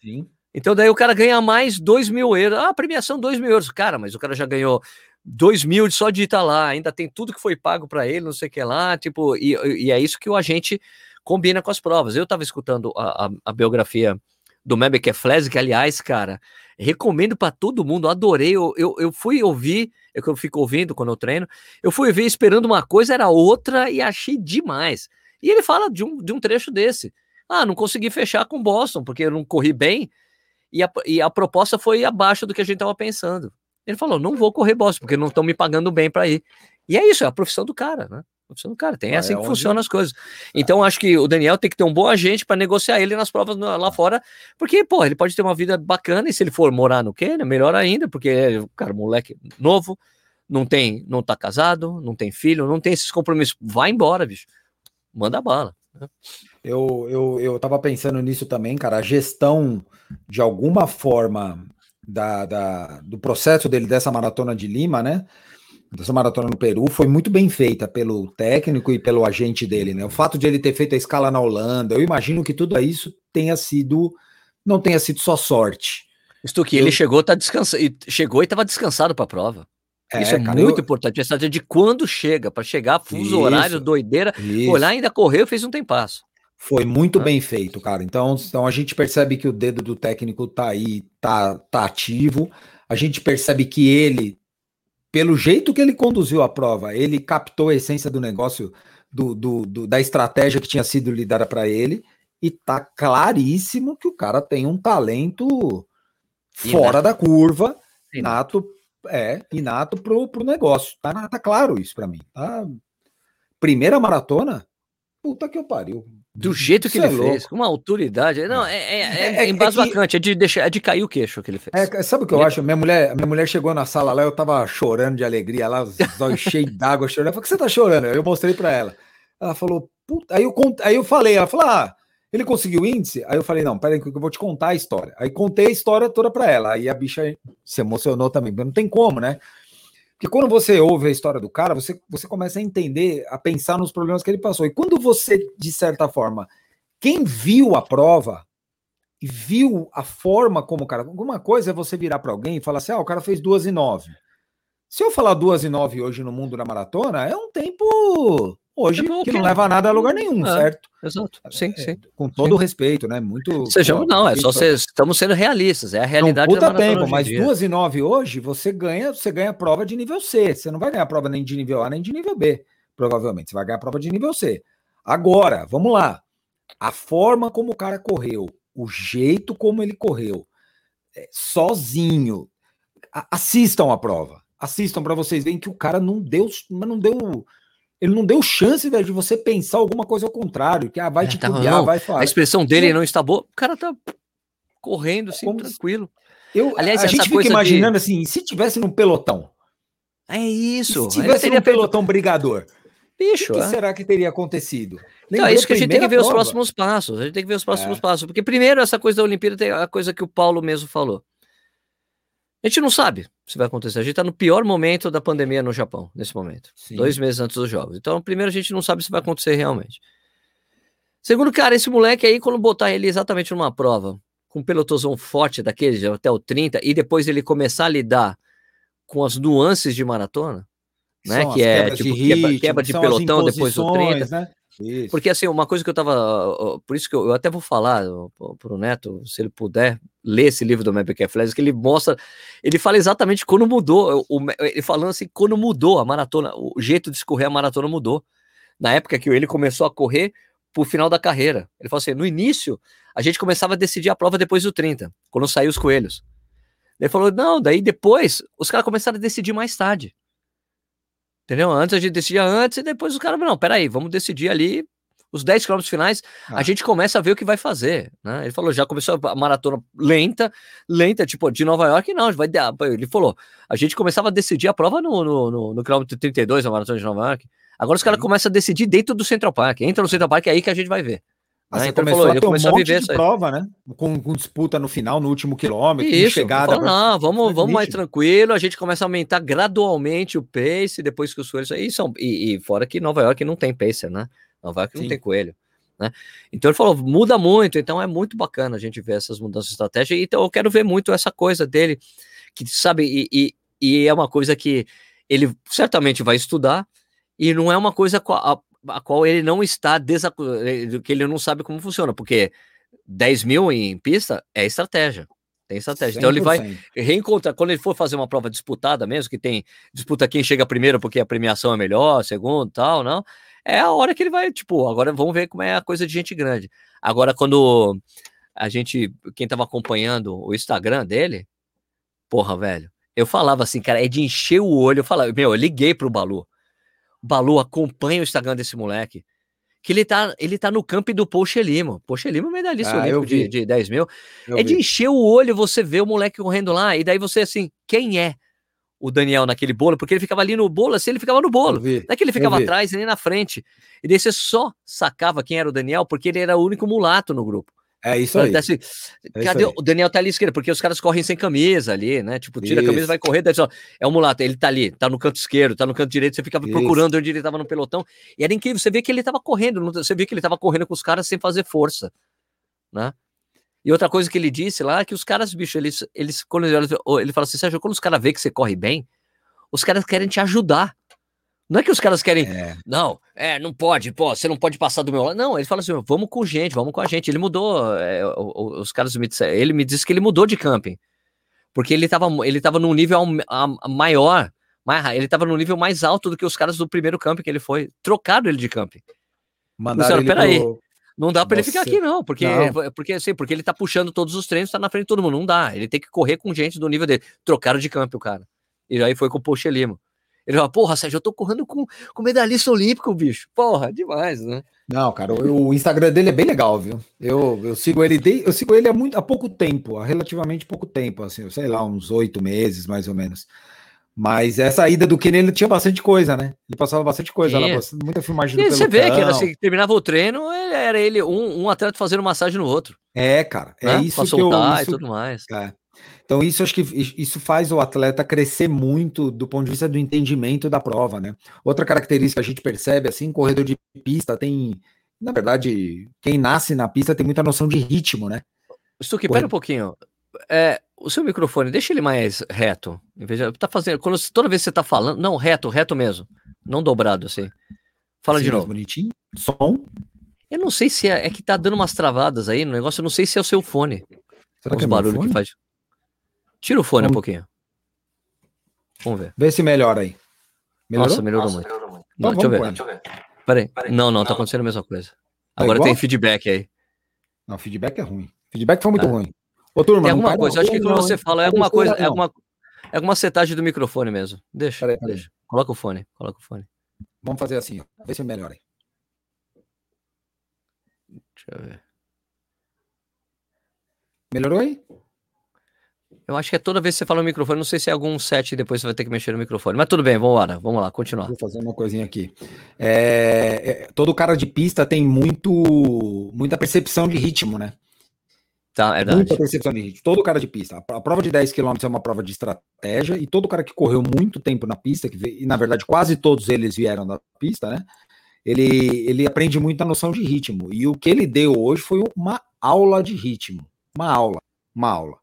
Sim. Então daí o cara ganha mais 2 mil euros. Ah, premiação 2 mil euros. Cara, mas o cara já ganhou 2 mil só de estar lá, ainda tem tudo que foi pago para ele, não sei o que lá, tipo, e, e, é isso que o agente combina com as provas. Eu estava escutando a, a, a, biografia do Mebeke Flese, que aliás, cara, recomendo para todo mundo, adorei. Eu, eu, eu fui ouvir, é que eu fico ouvindo quando eu treino, eu fui ouvir esperando uma coisa, era outra e achei demais. E ele fala de um, de um trecho desse. Ah, não consegui fechar com Boston, porque eu não corri bem e a, e a proposta foi abaixo do que a gente estava pensando. Ele falou: não vou correr Boston, porque não estão me pagando bem para ir. E é isso, é a profissão do cara, né? Do cara, tem assim é que funcionam as coisas. Então, acho que o Daniel tem que ter um bom agente para negociar ele nas provas lá fora, porque, pô, ele pode ter uma vida bacana e se ele for morar no Quênia, melhor ainda, porque é, o cara, moleque novo, não tem, não tá casado, não tem filho, não tem esses compromissos. Vai embora, bicho. Manda bala. Né? Eu, eu, eu tava pensando nisso também, cara. A gestão, de alguma forma, da, da, do processo dele dessa maratona de Lima, né? Dessa maratona no Peru, foi muito bem feita pelo técnico e pelo agente dele, né? O fato de ele ter feito a escala na Holanda, eu imagino que tudo isso tenha sido. Não tenha sido só sorte. Isto que eu... ele chegou, tá descansado, chegou e estava descansado para a prova. É, isso é cara, muito eu... importante. A estratégia de quando chega, para chegar, fuso isso, horário, doideira, isso. olhar, ainda correu, fez um tempasso. Foi muito bem feito, cara. Então, então a gente percebe que o dedo do técnico tá aí, tá, tá ativo. A gente percebe que ele, pelo jeito que ele conduziu a prova, ele captou a essência do negócio, do, do, do da estratégia que tinha sido lhe dada para ele, e tá claríssimo que o cara tem um talento fora da curva, inato, é, inato pro, pro negócio. Tá, tá claro isso para mim. Tá? Primeira maratona, puta que eu pariu do jeito que Isso ele é fez, com uma autoridade. Não, é, é, é, é, é embasbacante, é, que... é, de deixar, é de cair o queixo que ele fez. É, sabe o que eu acho? Minha mulher, minha mulher chegou na sala lá, eu tava chorando de alegria lá, os olhos cheios d'água, chorando. Eu falei, que você tá chorando? Eu mostrei para ela. Ela falou, puta. Aí eu, aí eu falei, ela falou, ah, ele conseguiu o índice? Aí eu falei, não, peraí, que eu vou te contar a história. Aí contei a história toda para ela. Aí a bicha se emocionou também, não tem como, né? Porque quando você ouve a história do cara, você, você começa a entender, a pensar nos problemas que ele passou. E quando você, de certa forma, quem viu a prova e viu a forma como o cara. Alguma coisa é você virar para alguém e falar assim: ah, o cara fez duas e nove. Se eu falar duas e nove hoje no mundo da maratona, é um tempo hoje é que não leva nada a lugar nenhum, é, certo? Exato. Sim, é, sim. Com todo o respeito, né? Muito. Sejamos, não, é só ser, estamos sendo realistas, é a realidade não, puta da tempo, mas duas e nove hoje, você ganha, você ganha prova de nível C. Você não vai ganhar prova nem de nível A nem de nível B, provavelmente. Você vai ganhar prova de nível C. Agora, vamos lá a forma como o cara correu, o jeito como ele correu, sozinho. assistam a prova. Assistam para vocês verem que o cara não deu, não deu, ele não deu chance véio, de você pensar alguma coisa ao contrário, que ah, vai é, te tá, vai falar. A expressão dele não está boa. O cara tá correndo assim, como tranquilo. Eu, Aliás, a gente fica imaginando de... assim, se tivesse num pelotão. É isso. Se tivesse num pelotão brigador. Bicho, o que, que é? será que teria acontecido? Então, é isso que a gente tem que ver prova. os próximos passos. A gente tem que ver os próximos é. passos. Porque, primeiro, essa coisa da Olimpíada tem a coisa que o Paulo mesmo falou. A gente não sabe se vai acontecer. A gente está no pior momento da pandemia no Japão, nesse momento. Sim. Dois meses antes dos jogos. Então, primeiro, a gente não sabe se vai acontecer realmente. Segundo, cara, esse moleque aí, quando botar ele exatamente numa prova, com um pelotozão forte daquele, até o 30, e depois ele começar a lidar com as nuances de maratona, né? que é tipo, ritmo, quebra, quebra, de pelotão depois do 30. Né? Isso. Porque assim, uma coisa que eu tava. Por isso que eu, eu até vou falar pro Neto, se ele puder, ler esse livro do Mapper Flash, que ele mostra. Ele fala exatamente quando mudou. O, ele falando assim, quando mudou a maratona, o jeito de escorrer a maratona mudou. Na época que ele começou a correr pro final da carreira. Ele falou assim: no início, a gente começava a decidir a prova depois do 30, quando saiu os coelhos. Ele falou: não, daí depois os caras começaram a decidir mais tarde. Entendeu? Antes a gente decidia antes e depois os caras, não, peraí, vamos decidir ali os 10 quilômetros finais, ah. a gente começa a ver o que vai fazer, né? Ele falou, já começou a maratona lenta, lenta, tipo, de Nova York, não, vai ele falou, a gente começava a decidir a prova no, no, no, no quilômetro 32, a maratona de Nova York, agora os caras começam a decidir dentro do Central Park, entra no Central Park, é aí que a gente vai ver. Ah, né? Então começou, falou, a ter um monte a viver de prova, né? Com, com, disputa no final, no último quilômetro, Isso, chegada. Falou, não, vamos, vamos mais tranquilo, a gente começa a aumentar gradualmente o pace, depois que os coelhos... E, são, e, e fora que Nova York não tem pacer, né? Nova York Sim. não tem coelho. Né? Então ele falou, muda muito, então é muito bacana a gente ver essas mudanças de estratégia, então eu quero ver muito essa coisa dele, que sabe, e, e, e é uma coisa que ele certamente vai estudar, e não é uma coisa a, a qual ele não está desacu... que ele não sabe como funciona, porque 10 mil em pista é estratégia. Tem estratégia. 100%. Então ele vai reencontrar, quando ele for fazer uma prova disputada mesmo, que tem disputa quem chega primeiro porque a premiação é melhor, segundo, tal, não. É a hora que ele vai, tipo, agora vamos ver como é a coisa de gente grande. Agora, quando a gente, quem tava acompanhando o Instagram dele, porra, velho, eu falava assim, cara, é de encher o olho. Eu falava, meu, eu liguei pro Balu. Balu, acompanha o Instagram desse moleque. Que ele tá, ele tá no campo do Poxelimo. Poxelimo é medalhista ah, olímpico de, de 10 mil. Eu é vi. de encher o olho você ver o moleque correndo lá, e daí você assim, quem é o Daniel naquele bolo? Porque ele ficava ali no bolo, assim, ele ficava no bolo. Não é que ele ficava atrás, nem na frente. E daí você só sacava quem era o Daniel, porque ele era o único mulato no grupo. É isso aí. Assim, é cadê isso o Daniel tá ali esquerdo? Porque os caras correm sem camisa ali, né? Tipo, tira isso. a camisa, vai correr, daí só, é o mulato, ele tá ali, tá no canto esquerdo, tá no canto direito, você ficava isso. procurando onde ele tava no pelotão. E era incrível, você vê que ele tava correndo, você vê que ele tava correndo com os caras sem fazer força, né? E outra coisa que ele disse lá é que os caras, bicho, eles, eles quando ele, ele fala assim, Sérgio, quando os caras vê que você corre bem, os caras querem te ajudar. Não é que os caras querem, é. não, é, não pode, pô, você não pode passar do meu lado. Não, ele fala assim, vamos com gente, vamos com a gente. Ele mudou, é, os caras me disseram, ele me disse que ele mudou de camping, porque ele tava, ele tava num nível maior, mais, ele tava num nível mais alto do que os caras do primeiro camping que ele foi. Trocaram ele de camping. Mandaram ele peraí, pro... não dá para ele ficar aqui não, porque, não. porque assim, porque ele tá puxando todos os treinos, tá na frente de todo mundo, não dá. Ele tem que correr com gente do nível dele. Trocaram de camping o cara. E aí foi com o Pochelimo. Ele fala, porra, Sérgio, eu tô correndo com, com medalhista olímpico, bicho. Porra, demais, né? Não, cara, o, o Instagram dele é bem legal, viu? Eu, eu sigo ele de, eu sigo ele há, muito, há pouco tempo, há relativamente pouco tempo, assim, sei lá, uns oito meses, mais ou menos. Mas essa ida do Kenny, ele tinha bastante coisa, né? Ele passava bastante coisa lá, muita filmagem do e Você vê que era assim, terminava o treino, era ele, um, um atleta fazendo massagem no outro. É, cara, é né? isso pra soltar eu, isso, e tudo mais. É. Então, isso acho que isso faz o atleta crescer muito do ponto de vista do entendimento da prova, né? Outra característica que a gente percebe, assim, corredor de pista tem, na verdade, quem nasce na pista tem muita noção de ritmo, né? Stuque, pera um pouquinho. É, o seu microfone, deixa ele mais reto. Em vez de, tá fazendo, quando, toda vez que você tá falando, não, reto, reto mesmo. Não dobrado, assim. Fala assim, de novo. Bonitinho. Som. Eu não sei se é, é, que tá dando umas travadas aí no negócio, eu não sei se é o seu fone. Será que é barulho que faz? Tira o fone Vamos... um pouquinho. Vamos ver. Vê se melhora aí. Melhorou? Nossa, melhorou Nossa, muito. Melhorou muito. Não, deixa, eu ver. deixa eu ver. Peraí. Não, não, tá acontecendo a mesma coisa. Tá Agora tem feedback aí. Não, feedback é ruim. Feedback foi muito é. ruim. Ô, turma, é alguma coisa, acho que quando você fala, é alguma coisa, é alguma, é alguma setagem do microfone mesmo. Deixa, peraí, peraí. deixa. Coloca o fone, coloca o fone. Vamos fazer assim, ó. Vê se melhora aí. Deixa eu ver. Melhorou aí? Eu acho que é toda vez que você fala no microfone, não sei se é algum set depois você vai ter que mexer no microfone. Mas tudo bem, vamos lá, vamos lá, continuar. Vou fazer uma coisinha aqui. É, é, todo cara de pista tem muito, muita percepção de ritmo, né? Tá, é verdade. Muita percepção de ritmo. Todo cara de pista. A prova de 10 km é uma prova de estratégia e todo cara que correu muito tempo na pista, que veio, e na verdade quase todos eles vieram da pista, né? Ele, ele aprende muito a noção de ritmo. E o que ele deu hoje foi uma aula de ritmo. Uma aula. Uma aula.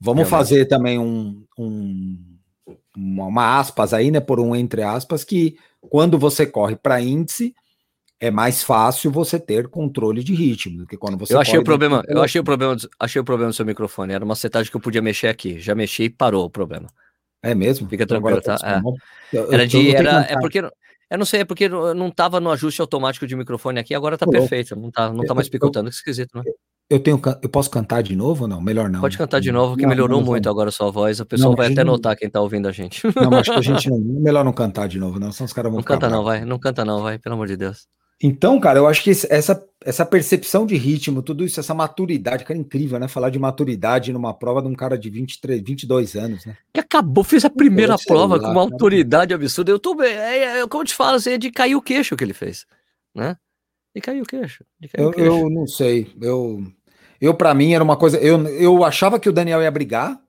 Vamos fazer também um, um, uma, aspas aí, né? Por um entre aspas, que quando você corre para índice, é mais fácil você ter controle de ritmo do que quando você Eu achei o problema, eu achei o problema, achei o problema do seu microfone, era uma setagem que eu podia mexer aqui. Já mexi e parou o problema. É mesmo? Fica tranquilo, tá? É. Eu, era de era, é porque eu não sei, é porque não tava no ajuste automático de microfone aqui, agora tá perfeito, não tá, não tá mais picotando, que esquisito, né? Eu tenho, eu posso cantar de novo ou não? Melhor não. Pode cantar de novo, que não, melhorou não, muito agora a sua voz. O pessoal não, vai até não... notar quem tá ouvindo a gente. Não, acho que a gente não, melhor não cantar de novo, não. Senão os caras vão Não canta não, vai. Não canta não, vai. Pelo amor de Deus. Então, cara, eu acho que essa, essa percepção de ritmo, tudo isso, essa maturidade, cara, é incrível, né? Falar de maturidade numa prova de um cara de 23, 22 anos, né? Que acabou, fez a primeira prova com uma autoridade absurda. Eu tô bem, é, é, como eu te falo, assim, é de cair o queixo que ele fez, né? De cair o queixo. Cair eu, o queixo. eu não sei, eu, eu para mim era uma coisa, eu, eu achava que o Daniel ia brigar,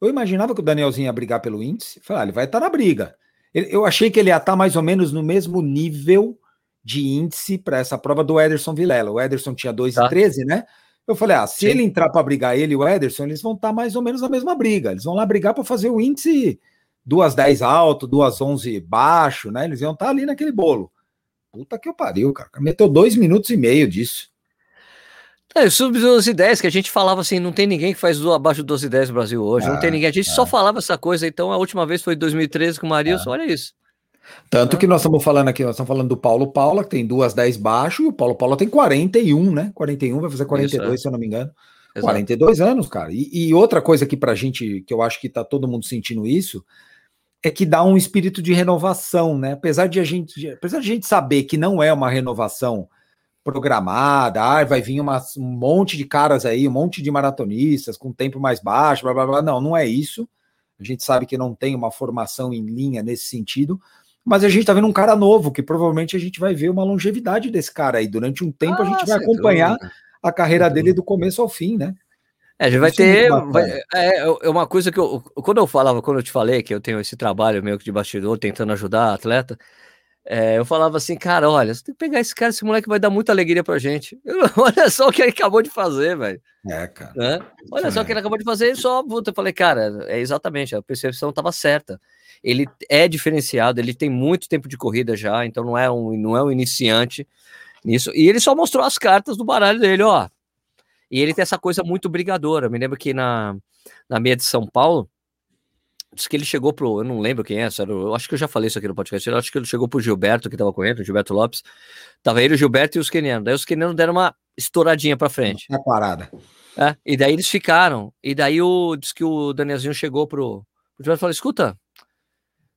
eu imaginava que o Danielzinho ia brigar pelo índice, falei, ah, ele vai estar na briga. Eu achei que ele ia estar mais ou menos no mesmo nível de índice para essa prova do Ederson Vilela. O Ederson tinha 2,13, tá. né? Eu falei, ah, se Sim. ele entrar para brigar ele e o Ederson, eles vão estar tá mais ou menos na mesma briga. Eles vão lá brigar para fazer o índice duas 10 alto, duas 11 baixo, né? Eles iam estar tá ali naquele bolo. Puta que eu pariu, cara. Meteu dois minutos e meio disso. É, sub 12 e 10, que a gente falava assim, não tem ninguém que faz abaixo de 12 e 10 no Brasil hoje, ah, não tem ninguém. A gente ah. só falava essa coisa, então a última vez foi em 2013 com o Marilson, ah. olha isso. Tanto que nós estamos falando aqui, nós estamos falando do Paulo Paula, que tem duas 10 baixo, e o Paulo Paula tem 41, né? 41, vai fazer 42, Isso, é. se eu não me engano. Exato. 42 anos, cara. E, e, outra coisa que pra gente, que eu acho que tá todo mundo sentindo isso, é que dá um espírito de renovação, né? Apesar de a gente, apesar de a gente saber que não é uma renovação programada, ah, vai vir uma, um monte de caras aí, um monte de maratonistas com tempo mais baixo, blá blá blá. Não, não é isso. A gente sabe que não tem uma formação em linha nesse sentido, mas a gente tá vendo um cara novo, que provavelmente a gente vai ver uma longevidade desse cara aí. Durante um tempo ah, a gente vai acompanhar a carreira dele do começo ao fim, né? É, a gente vai Isso ter. Vai, é, é uma coisa que eu. Quando eu falava, quando eu te falei que eu tenho esse trabalho meio que de bastidor, tentando ajudar atleta, é, eu falava assim, cara, olha, você tem que pegar esse cara, esse moleque vai dar muita alegria pra gente. olha só o que ele acabou de fazer, velho. É, cara. Né? Olha é. só o que ele acabou de fazer, e só, puta, eu falei, cara, é exatamente, a percepção tava certa ele é diferenciado, ele tem muito tempo de corrida já, então não é um, não é um iniciante nisso. E ele só mostrou as cartas do baralho dele, ó. E ele tem essa coisa muito brigadora. Me lembro que na, na meia de São Paulo, diz que ele chegou pro. Eu não lembro quem é, eu acho que eu já falei isso aqui no podcast. Eu acho que ele chegou pro Gilberto, que tava correndo, o Gilberto Lopes. Tava ele, o Gilberto e os quenianos. Daí os quenianos deram uma estouradinha pra frente. Uma parada. É, e daí eles ficaram. E daí o, diz que o Danielzinho chegou pro, pro Gilberto e falou: escuta,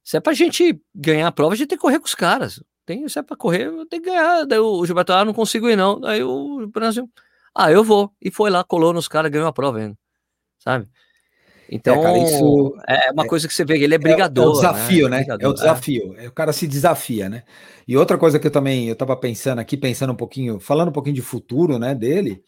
se é pra gente ganhar a prova, a gente tem que correr com os caras. Tem, se é pra correr, tem que ganhar. Daí o Gilberto, ah, não consigo ir não. Aí o Brasil, ah, eu vou. E foi lá, colou nos caras, ganhou a prova ainda. Sabe? Então, é, cara, isso é uma é, coisa que você vê, ele é brigador. É, é o desafio, né? né? É o desafio. É. O cara se desafia, né? E outra coisa que eu também, eu tava pensando aqui, pensando um pouquinho, falando um pouquinho de futuro, né, dele,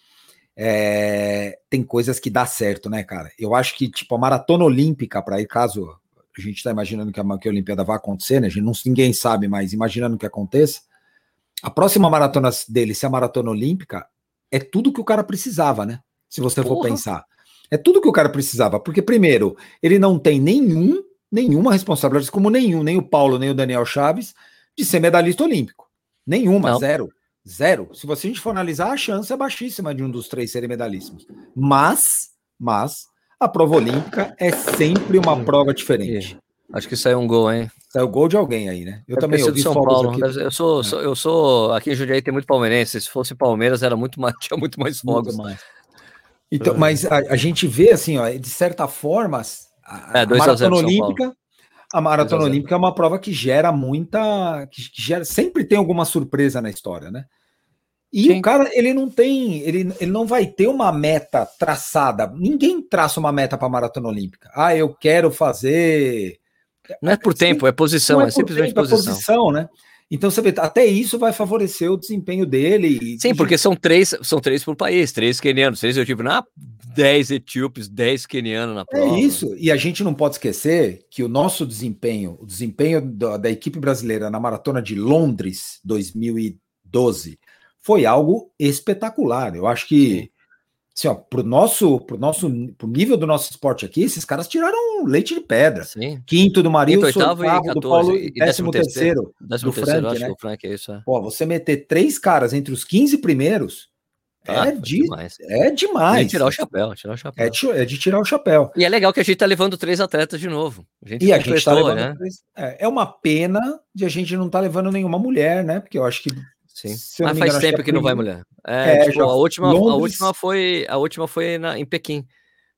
é, tem coisas que dá certo, né, cara? Eu acho que, tipo, a maratona olímpica, para ir, caso a gente está imaginando que a, que a Olimpíada vai acontecer, né? A gente não, ninguém sabe, mas imaginando que aconteça. A próxima maratona dele, se a maratona olímpica, é tudo que o cara precisava, né? Se você Porra. for pensar. É tudo que o cara precisava, porque primeiro, ele não tem nenhum, nenhuma responsabilidade, como nenhum, nem o Paulo, nem o Daniel Chaves, de ser medalhista olímpico. Nenhuma, não. zero. Zero. Se você a gente for analisar, a chance é baixíssima de um dos três serem medalhistas. Mas, mas, a prova olímpica é sempre uma prova diferente. Acho que saiu um gol, hein? Saiu gol de alguém aí, né? Eu Deve também ouvi São Paulo. Aqui. Eu sou, é. sou, eu sou aqui em Jundiaí tem muito palmeirense. Se fosse Palmeiras era muito mais, tinha muito mais fogos. Muito mais. Então, é. mas a, a, gente vê assim, ó, de certa forma, a, é, a maratona olímpica, a maratona olímpica é uma prova que gera muita, que gera, sempre tem alguma surpresa na história, né? E Sim. o cara, ele não tem, ele, ele não vai ter uma meta traçada. Ninguém traça uma meta para a maratona olímpica. Ah, eu quero fazer. Não é por tempo, é posição, é, é simplesmente tempo, posição. É posição, né? Então você vê, até isso vai favorecer o desempenho dele. Sim, porque são três, são três por país, três quenianos, três tipo na 10 etíopes, 10 quenianos na é prova. É isso, e a gente não pode esquecer que o nosso desempenho, o desempenho da, da equipe brasileira na maratona de Londres 2012 foi algo espetacular. Eu acho que assim, ó, pro nosso, pro nosso, pro nível do nosso esporte aqui, esses caras tiraram leite de pedra. Sim. Quinto do Marinho, oitavo e 14, do Paulo e décimo, terceiro, décimo do terceiro, Frank, né? Frank é isso. É. Pô, você meter três caras entre os 15 primeiros ah, é, de, demais. é demais. É de tirar o chapéu, tirar o chapéu. É de, é de, tirar o chapéu. E é legal que a gente tá levando três atletas de novo. A gente e a gente tá levando né? três, é, é, uma pena de a gente não tá levando nenhuma mulher, né? Porque eu acho que Sim. Mas faz tempo que, que não vai mulher. É, é tipo, a última, Londres... a última foi, a última foi na, em Pequim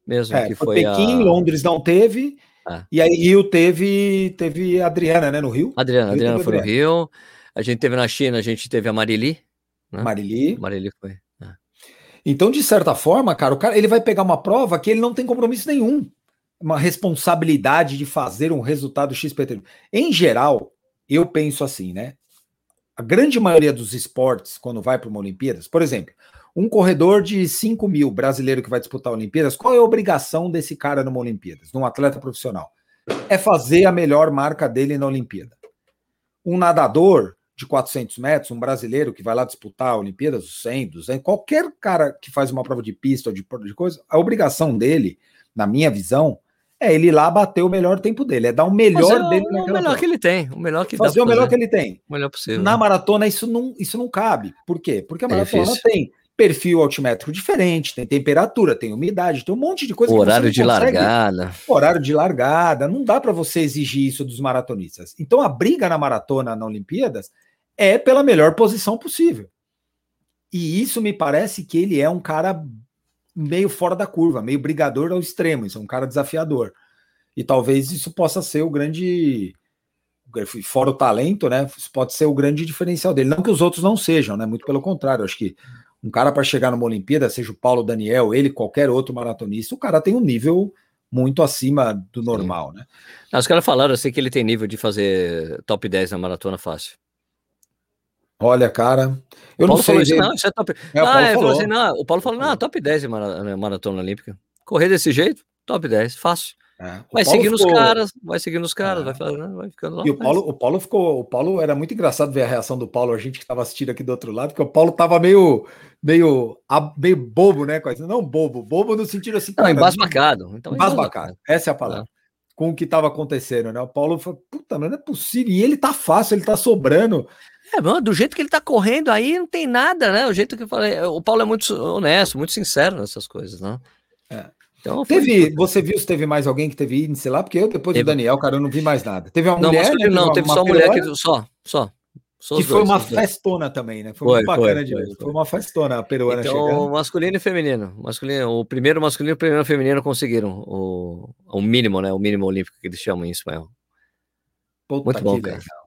mesmo. É, que foi, Pequim, a... Londres não teve. É. E aí Rio teve, teve a Adriana, né, no Rio. Adriana, Rio Adriana foi no Rio. A gente teve na China, a gente teve a Marili. Né? Marili. Marili foi. É. Então, de certa forma, cara, o cara ele vai pegar uma prova que ele não tem compromisso nenhum. Uma responsabilidade de fazer um resultado XPT. Em geral, eu penso assim, né? A grande maioria dos esportes, quando vai para uma Olimpíadas, por exemplo, um corredor de 5 mil brasileiro que vai disputar Olimpíadas, qual é a obrigação desse cara numa Olimpíadas, num atleta profissional? É fazer a melhor marca dele na Olimpíada. Um nadador de 400 metros, um brasileiro que vai lá disputar Olimpíadas, 100, 200, qualquer cara que faz uma prova de pista ou de coisa, a obrigação dele, na minha visão, é ele ir lá bater o melhor tempo dele, é dar o melhor Fazer dele o, o melhor que ele tem, o melhor que Fazer o melhor que ele tem. O melhor possível. Na maratona isso não, isso não cabe. Por quê? Porque a é maratona é tem perfil altimétrico diferente, tem temperatura, tem umidade, tem um monte de coisa. Horário de consegue. largada. Horário de largada, não dá para você exigir isso dos maratonistas. Então a briga na maratona na Olimpíadas é pela melhor posição possível. E isso me parece que ele é um cara meio fora da curva, meio brigador ao extremo, isso é um cara desafiador. E talvez isso possa ser o grande fora o talento, né? Isso pode ser o grande diferencial dele. Não que os outros não sejam, né? Muito pelo contrário, acho que um cara para chegar numa Olimpíada, seja o Paulo Daniel, ele, qualquer outro maratonista, o cara tem um nível muito acima do normal, Sim. né? os caras falaram assim que ele tem nível de fazer top 10 na maratona fácil. Olha, cara, eu não sei. Isso, não, isso é top. É, o, Paulo é, falou. Assim, não, o Paulo falou: não, top 10 em né, maratona olímpica. Correr desse jeito, top 10, fácil. É, vai seguindo ficou... os caras, vai seguindo os caras, é. vai, vai ficando lá. E o Paulo, o Paulo ficou. O Paulo era muito engraçado ver a reação do Paulo, a gente que estava assistindo aqui do outro lado, porque o Paulo tava meio, meio, meio bobo, né? Não bobo, bobo no sentido assim. Não, embasbacado. Então, embasbacado. Essa é a palavra. É. Com o que estava acontecendo, né? O Paulo falou, puta, mas não é possível. E ele tá fácil, ele tá sobrando. É, mano, do jeito que ele tá correndo aí, não tem nada, né? O jeito que eu falei. O Paulo é muito honesto, muito sincero nessas coisas, né? É. Então, teve, você viu se teve mais alguém que teve índice lá? Porque eu, depois teve. do Daniel, cara, eu não vi mais nada. Teve uma não, mulher? Teve não, uma, teve uma só mulher que. Só, só. só que foi dois, uma festona também, né? Foi, foi muito bacana foi, de ver. Foi, uma festona a peruana então, chegando. masculino e feminino. Masculino, o primeiro masculino e o primeiro feminino conseguiram o, o mínimo, né? O mínimo olímpico que eles chamam em espanhol. Puta muito bom, cara. Legal.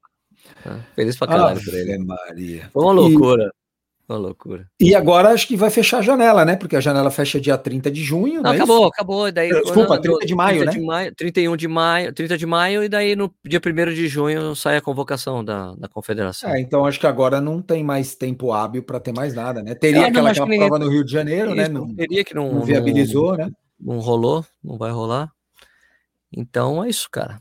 Ah, feliz pra caralho Ave por ele. Maria. Foi uma loucura. E... Uma loucura. E agora acho que vai fechar a janela, né? Porque a janela fecha dia 30 de junho. Não, não é acabou, acabou. Daí, Desculpa, 30 de maio, 30 né? De maio, 31 de maio, 30 de maio, e daí no dia 1 de junho sai a convocação da, da confederação. É, então acho que agora não tem mais tempo hábil para ter mais nada, né? Teria é, aquela, aquela ninguém... prova no Rio de Janeiro, né? Não, teria que não, não viabilizou, não, né? Não rolou, não vai rolar. Então é isso, cara.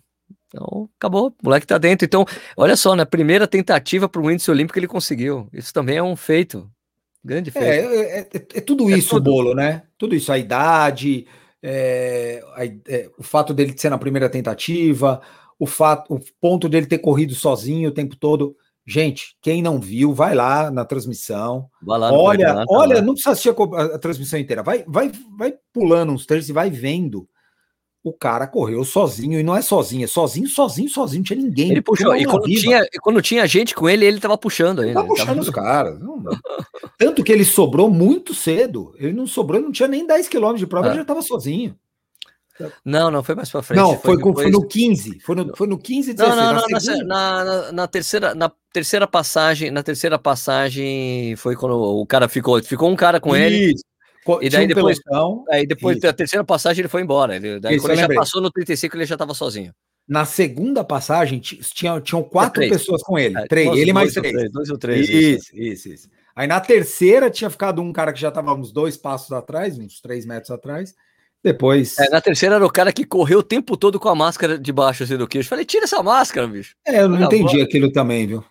Então, acabou, o moleque tá dentro. Então, olha só, na primeira tentativa para o índice olímpico ele conseguiu. Isso também é um feito. Grande é, feito. É, é, é, é tudo é isso tudo. o bolo, né? Tudo isso, a idade, é, a, o fato dele ser na primeira tentativa, o fato, o ponto dele ter corrido sozinho o tempo todo. Gente, quem não viu, vai lá na transmissão. Vai lá, olha, lá, tá olha, lá. não precisa assistir a, a, transmissão inteira. Vai, vai, vai pulando uns trechos e vai vendo o cara correu sozinho, e não é sozinho, é sozinho, sozinho, sozinho, não tinha ninguém. Ele puxou, e quando tinha, quando tinha gente com ele, ele tava puxando ele. Tava puxando tava... os caras. Tanto que ele sobrou muito cedo, ele não sobrou, ele não tinha nem 10 km de prova, ah. ele já tava sozinho. Não, não, foi mais pra frente. Não, foi, foi, depois... foi no 15, foi no, foi no 15 16, Não, não, não, na, na, na, terceira, na terceira passagem, na terceira passagem foi quando o cara ficou, ficou um cara com Isso. ele, e daí um depois, pelotão, aí depois da terceira passagem ele foi embora. Ele, daí isso, quando ele já passou no 35, ele já estava sozinho. Na segunda passagem, tinha, tinham quatro é pessoas com ele. É, três, dois, ele mais três. três. Dois ou três. Isso, isso, isso, Aí na terceira tinha ficado um cara que já estava uns dois passos atrás, uns três metros atrás. Depois. É, na terceira era o cara que correu o tempo todo com a máscara debaixo assim, do queixo. Falei, tira essa máscara, bicho. É, eu não entendi aquilo também, viu?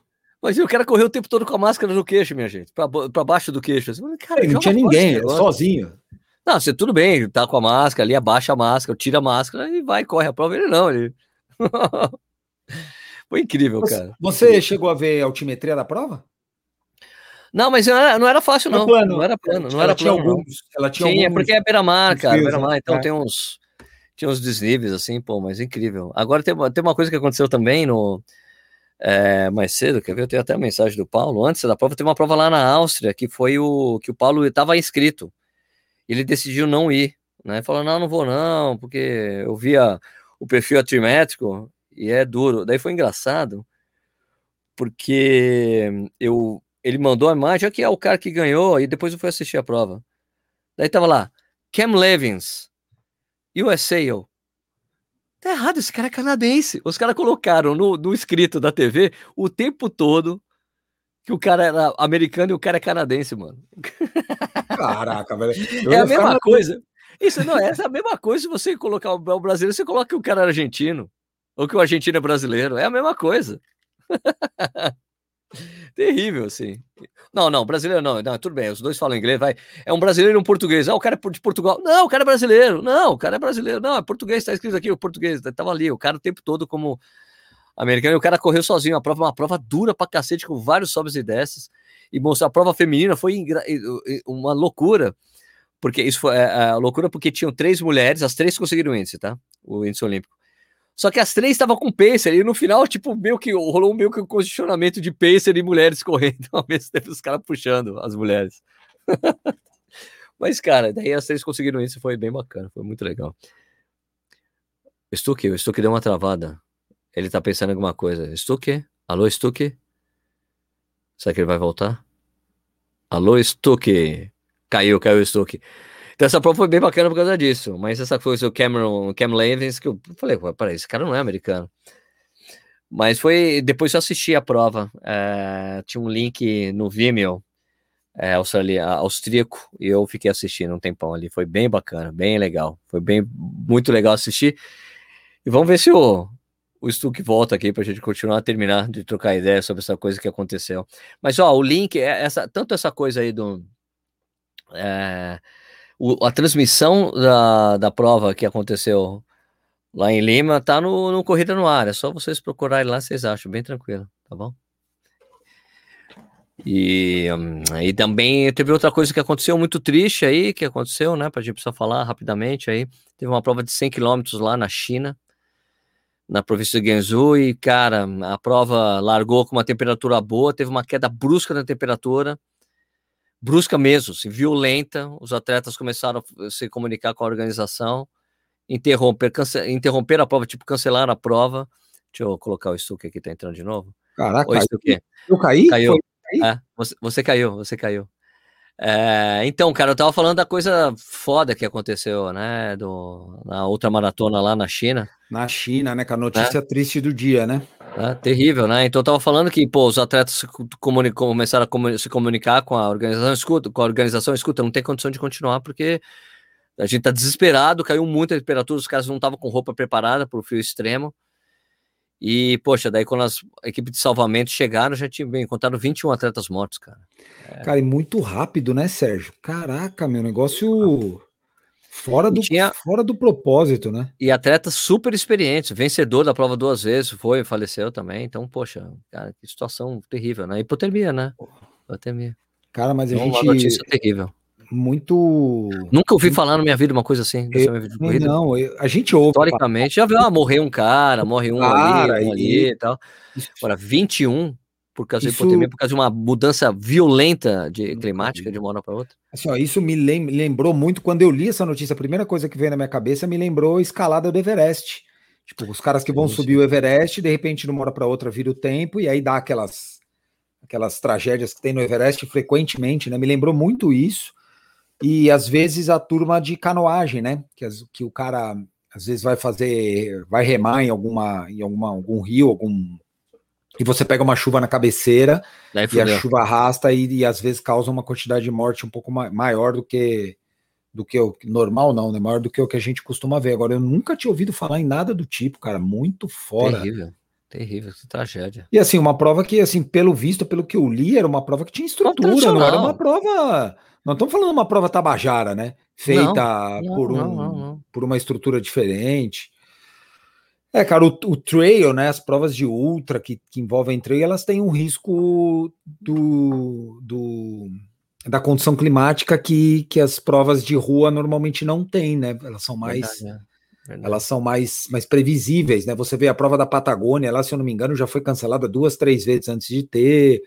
Mas o cara correu o tempo todo com a máscara no queixo, minha gente. Pra baixo do queixo. Assim. Cara, não tinha ninguém, sozinho. Não, você tudo bem, tá com a máscara ali, abaixa a máscara, tira a máscara e vai, corre a prova. Ele não, ele. Foi incrível, você, cara. Você chegou a ver a altimetria da prova? Não, mas não era, não era fácil, não. Plano. Não era plano, não ela era tinha plano. Alguns, ela tinha Sim, alguns... é porque é beira-mar, cara, beira-mar, então é. tem uns tinha uns desníveis, assim, pô, mas incrível. Agora tem, tem uma coisa que aconteceu também no é, mais cedo, quer ver? Eu tenho até a mensagem do Paulo. Antes da prova, teve uma prova lá na Áustria, que foi o que o Paulo estava inscrito. Ele decidiu não ir, né? Falou: não, não vou, não, porque eu via o perfil atrimétrico e é duro. Daí foi engraçado, porque eu ele mandou a imagem, aqui é o cara que ganhou, e depois eu fui assistir a prova. Daí tava lá, Cam Levins, USA. Tá errado, esse cara é canadense. Os caras colocaram no, no escrito da TV o tempo todo que o cara era americano e o cara é canadense, mano. Caraca, velho. Eu é a mesma coisa. Isso não é é a mesma coisa se você colocar o brasileiro, você coloca que o cara é argentino, ou que o argentino é brasileiro. É a mesma coisa. Terrível, assim. Não, não, brasileiro não, não, tudo bem, os dois falam inglês, vai. É um brasileiro e um português. Ah, o cara é de Portugal. Não, o cara é brasileiro. Não, o cara é brasileiro. Não, é português, tá escrito aqui, o português. Tava ali, o cara o tempo todo como americano, e o cara correu sozinho. A prova, uma prova dura pra cacete, com vários sobes e desces. E mostrou a prova feminina foi uma loucura. Porque isso foi é, loucura porque tinham três mulheres, as três conseguiram o índice, tá? O índice olímpico. Só que as três estavam com pacer, e no final, tipo, meio que rolou meio que um condicionamento de pacer e mulheres correndo, ao mesmo tempo os caras puxando as mulheres. Mas, cara, daí as três conseguiram isso, foi bem bacana, foi muito legal. Stuque, o Stuque deu uma travada. Ele tá pensando em alguma coisa. Stuque? Alô, Stuque? Será que ele vai voltar? Alô, Stuque? Caiu, caiu o Stuque. Então essa prova foi bem bacana por causa disso. Mas essa coisa o Cameron, Cam Levins, que eu falei, peraí, esse cara não é americano. Mas foi. Depois eu assisti a prova. É, tinha um link no Vimeo é, austríaco e eu fiquei assistindo um tempão ali. Foi bem bacana, bem legal. Foi bem muito legal assistir. E vamos ver se o, o Stuck volta aqui para a gente continuar a terminar de trocar ideia sobre essa coisa que aconteceu. Mas ó, o link é essa, tanto essa coisa aí do. É, o, a transmissão da, da prova que aconteceu lá em Lima tá no, no Corrida no Ar. É só vocês procurarem lá, vocês acham, bem tranquilo, tá bom? E, um, e também teve outra coisa que aconteceu muito triste aí, que aconteceu, né? Pra gente precisar falar rapidamente aí. Teve uma prova de 100 quilômetros lá na China, na província de Guangzhou, e cara, a prova largou com uma temperatura boa, teve uma queda brusca na temperatura brusca mesmo, assim, violenta. Os atletas começaram a se comunicar com a organização, interromper, cance... interromper a prova, tipo, cancelar a prova. Deixa eu colocar o Stuque aqui, tá entrando de novo. Caraca, Oi, eu caí? Caiu. É, você, você, caiu, você caiu. É, então, cara, eu tava falando da coisa foda que aconteceu, né? Do, na outra maratona lá na China. Na China, né? Com a notícia é. triste do dia, né? É, terrível, né? Então eu tava falando que, pô, os atletas começaram a se comunicar com a organização, escuta, com a organização, escuta, não tem condição de continuar, porque a gente tá desesperado, caiu muito a temperatura, os caras não estavam com roupa preparada para o frio extremo. E, poxa, daí quando as equipes de salvamento chegaram, já tinha encontrado 21 atletas mortos, cara. É... Cara, e muito rápido, né, Sérgio? Caraca, meu negócio. Fora do, tinha, fora do propósito, né? E atleta super experiente, vencedor da prova duas vezes, foi, faleceu também. Então, poxa, cara, que situação terrível, né? Hipotermia, né? Hipotermia. Cara, mas a então, gente. Uma notícia terrível. Muito. Nunca ouvi falar na minha vida uma coisa assim. Eu, não, eu, a gente ouve. Historicamente, já viu, ah, morreu um cara, morre um cara, ali, um ali e tal. Agora, 21 por causa isso, de hipotermia, por causa de uma mudança violenta de climática de uma hora para outra. Assim, ó, isso me lembrou muito quando eu li essa notícia. A primeira coisa que veio na minha cabeça me lembrou a escalada do Everest. Tipo, os caras que vão sim, subir o Everest, de repente, de uma hora para outra, vira o tempo e aí dá aquelas aquelas tragédias que tem no Everest frequentemente, né? Me lembrou muito isso. E às vezes a turma de canoagem, né? Que, que o cara às vezes vai fazer, vai remar em alguma, em alguma, algum rio, algum e você pega uma chuva na cabeceira Daí e a chuva arrasta e, e, às vezes causa uma quantidade de morte um pouco ma maior do que do que o normal não, né? Maior do que o que a gente costuma ver. Agora eu nunca tinha ouvido falar em nada do tipo, cara, muito fora. Terrível. Terrível, que tragédia. E assim, uma prova que, assim, pelo visto, pelo que eu li, era uma prova que tinha estrutura, não era uma prova. Não estamos falando uma prova tabajara, né? feita não, por, um, não, por uma estrutura diferente. É, cara, o, o, trail, né, as provas de ultra que, que envolvem trail, elas têm um risco do, do, da condição climática que, que as provas de rua normalmente não têm, né? Elas são mais Verdade, é. elas são mais, mais previsíveis, né? Você vê a prova da Patagônia, lá, se eu não me engano, já foi cancelada duas, três vezes antes de ter,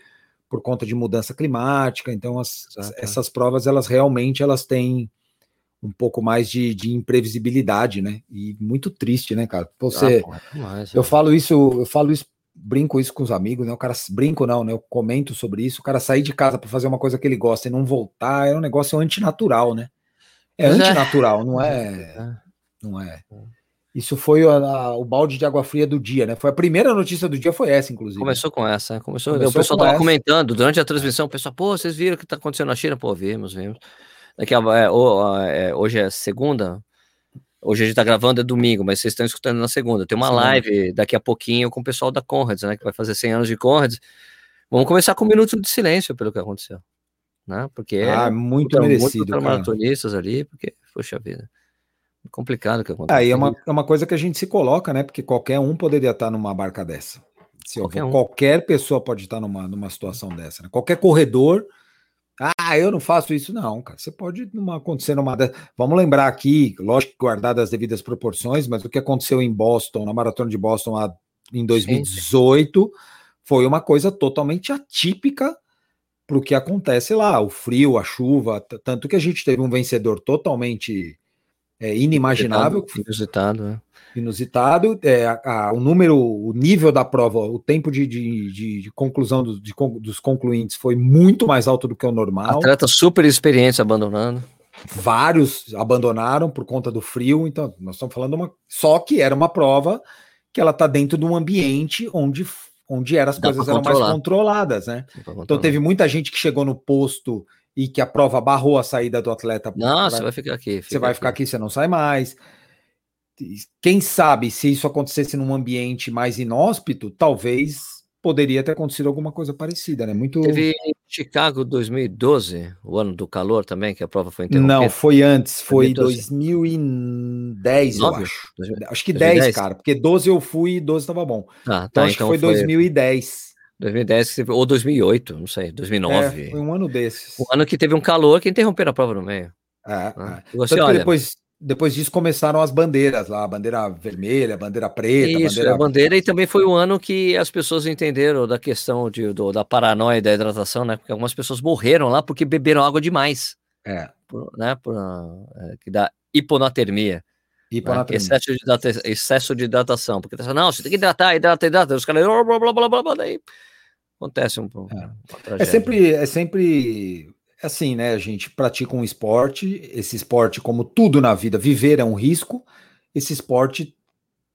por conta de mudança climática. Então, as, essas provas, elas realmente elas têm um pouco mais de, de imprevisibilidade, né? E muito triste, né, cara? Você, ah, pô, é eu falo isso, eu falo isso, brinco isso com os amigos, né? O cara brinco não, né? Eu comento sobre isso. O cara sair de casa para fazer uma coisa que ele gosta e não voltar é um negócio antinatural, né? É Mas é. antinatural, é... não é, não é. Isso foi a, a, o balde de água fria do dia, né? Foi a primeira notícia do dia, foi essa, inclusive. Começou com essa, né? começou. começou o pessoal tava essa. comentando durante a transmissão, o pessoal, pô, vocês viram o que tá acontecendo na China? Pô, vimos, vimos. Daqui a, é, é, hoje é segunda. Hoje a gente tá gravando é domingo, mas vocês estão escutando na segunda. Tem uma Sim. live daqui a pouquinho com o pessoal da Conrads, né? Que vai fazer 100 anos de Conrads. Vamos começar com um minuto de silêncio pelo que aconteceu. Né? Porque ah, muito merecido. Muito maratonistas ali, porque, poxa vida. Complicado que aconteceu. Aí é uma, é uma coisa que a gente se coloca, né? Porque qualquer um poderia estar numa barca dessa. Se qualquer, um. qualquer pessoa pode estar numa, numa situação dessa. Né? Qualquer corredor ah, eu não faço isso, não, cara. Você pode numa, acontecer numa. Vamos lembrar aqui, lógico que guardar as devidas proporções, mas o que aconteceu em Boston, na maratona de Boston lá em 2018, sim, sim. foi uma coisa totalmente atípica para o que acontece lá. O frio, a chuva, tanto que a gente teve um vencedor totalmente é, inimaginável. Inusitado, né? inusitado. É, a, a, o número, o nível da prova, o tempo de, de, de, de conclusão do, de, dos concluintes foi muito mais alto do que o normal. Atleta super experiente abandonando. Vários abandonaram por conta do frio, então nós estamos falando uma. Só que era uma prova que ela está dentro de um ambiente onde, onde era, as Dá coisas eram mais controladas, né? Então teve muita gente que chegou no posto e que a prova barrou a saída do atleta. Não, você vai ficar aqui. Você vai aqui. ficar aqui, você não sai mais quem sabe se isso acontecesse num ambiente mais inóspito, talvez poderia ter acontecido alguma coisa parecida, né? Muito. Teve Chicago 2012, o ano do calor também, que a prova foi interrompida. Não, foi antes, foi 2010, 9? eu acho. 2000... Acho que 2010? 10, cara, porque 12 eu fui e 12 estava bom. Ah, tá, então acho então que foi, foi 2010. 2010 ou 2008, não sei, 2009. É, foi um ano desses. O ano que teve um calor que interrompeu a prova no meio. É, ah, é. Você, olha, depois depois disso começaram as bandeiras lá, a bandeira vermelha, a bandeira preta. Isso, bandeira... a bandeira, e também foi o ano que as pessoas entenderam da questão de, do, da paranoia da hidratação, né? Porque algumas pessoas morreram lá porque beberam água demais. É. Por, né? Por, é, que dá hiponatermia. Né. Né? Excesso, de hidratação, excesso de hidratação. Porque tá não, você tem que hidratar, hidratar, hidratar. Os caras, blá, blá, blá, blá, blá, blá, daí acontece um, é. é sempre, é sempre assim, né? A gente pratica um esporte, esse esporte, como tudo na vida, viver é um risco. Esse esporte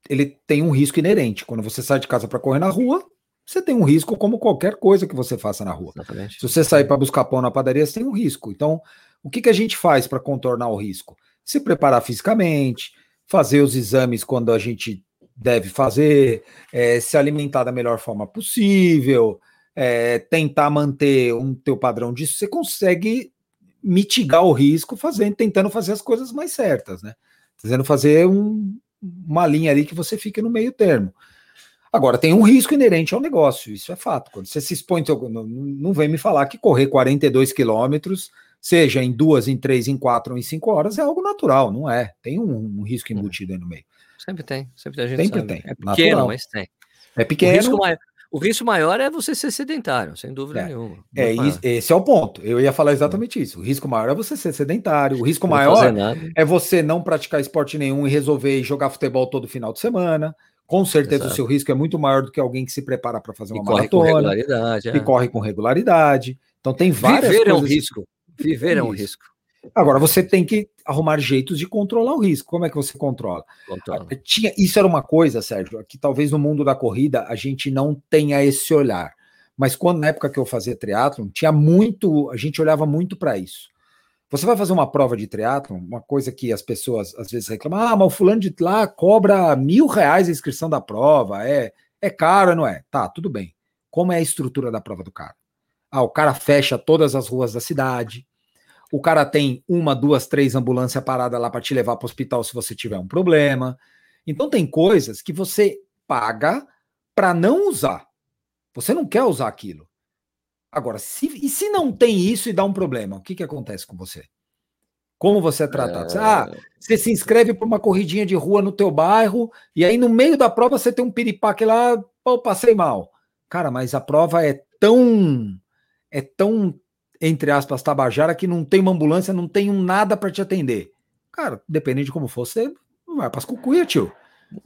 ele tem um risco inerente. Quando você sai de casa para correr na rua, você tem um risco como qualquer coisa que você faça na rua. Exatamente. Se você sair para buscar pão na padaria, você tem um risco. Então, o que, que a gente faz para contornar o risco? Se preparar fisicamente, fazer os exames quando a gente deve fazer, é, se alimentar da melhor forma possível, é, tentar manter um teu padrão disso, você consegue mitigar o risco fazendo, tentando fazer as coisas mais certas, né? Tentando fazer um, uma linha ali que você fique no meio termo. Agora, tem um risco inerente ao negócio, isso é fato. Quando você se expõe, não, não vem me falar que correr 42 quilômetros, seja em duas, em três, em quatro ou em cinco horas, é algo natural, não é? Tem um, um risco embutido aí no meio. Sempre tem, sempre tem. A gente sempre sabe. tem. É pequeno, natural. mas tem. É pequeno. O risco, o risco maior é você ser sedentário, sem dúvida é, nenhuma. É, esse é o ponto. Eu ia falar exatamente isso. O risco maior é você ser sedentário. O risco maior é você não praticar esporte nenhum e resolver jogar futebol todo final de semana. Com certeza Exato. o seu risco é muito maior do que alguém que se prepara para fazer uma e maratona. Corre com regularidade, é. E corre com regularidade. Então tem várias Viver coisas... é um risco. Viver é um risco. Agora, você tem que arrumar jeitos de controlar o risco. Como é que você controla? Controla. Ah, tinha, isso era uma coisa, Sérgio, que talvez no mundo da corrida a gente não tenha esse olhar. Mas quando na época que eu fazia triatlon, tinha muito, a gente olhava muito para isso. Você vai fazer uma prova de triatlon, uma coisa que as pessoas às vezes reclamam, ah, mas o fulano de lá cobra mil reais a inscrição da prova, é, é caro, não é? Tá, tudo bem. Como é a estrutura da prova do cara? Ah, o cara fecha todas as ruas da cidade, o cara tem uma, duas, três ambulâncias paradas lá para te levar para o hospital se você tiver um problema. Então tem coisas que você paga para não usar. Você não quer usar aquilo. Agora, se, e se não tem isso e dá um problema, o que, que acontece com você? Como você é tratado? É... Ah, você se inscreve para uma corridinha de rua no teu bairro e aí no meio da prova você tem um piripaque lá, pô, passei mal. Cara, mas a prova é tão é tão entre aspas tabajara que não tem uma ambulância, não tem um nada para te atender. Cara, dependendo de como for, você vai para as cucuia, tio.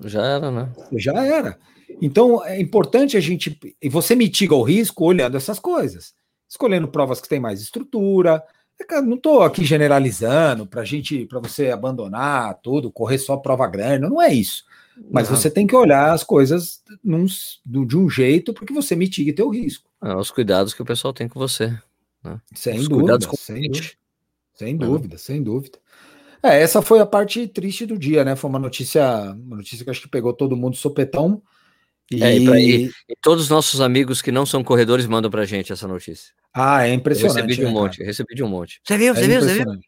Já era, né? Já era. Então é importante a gente e você mitiga o risco olhando essas coisas, escolhendo provas que têm mais estrutura, é não estou aqui generalizando para gente, para você abandonar tudo, correr só prova grande, não é isso. Mas não. você tem que olhar as coisas num, de um jeito porque você mitigue teu risco. É, os cuidados que o pessoal tem com você. Né? Sem, dúvida, sem dúvida. Sem dúvida, sem dúvida. É, essa foi a parte triste do dia, né? Foi uma notícia, uma notícia que acho que pegou todo mundo sopetão. E... É, e, pra, e, e, todos os nossos amigos que não são corredores mandam pra gente essa notícia. Ah, é impressionante. Eu recebi de um né, monte, recebi de um monte. Você viu, você é viu, você viu?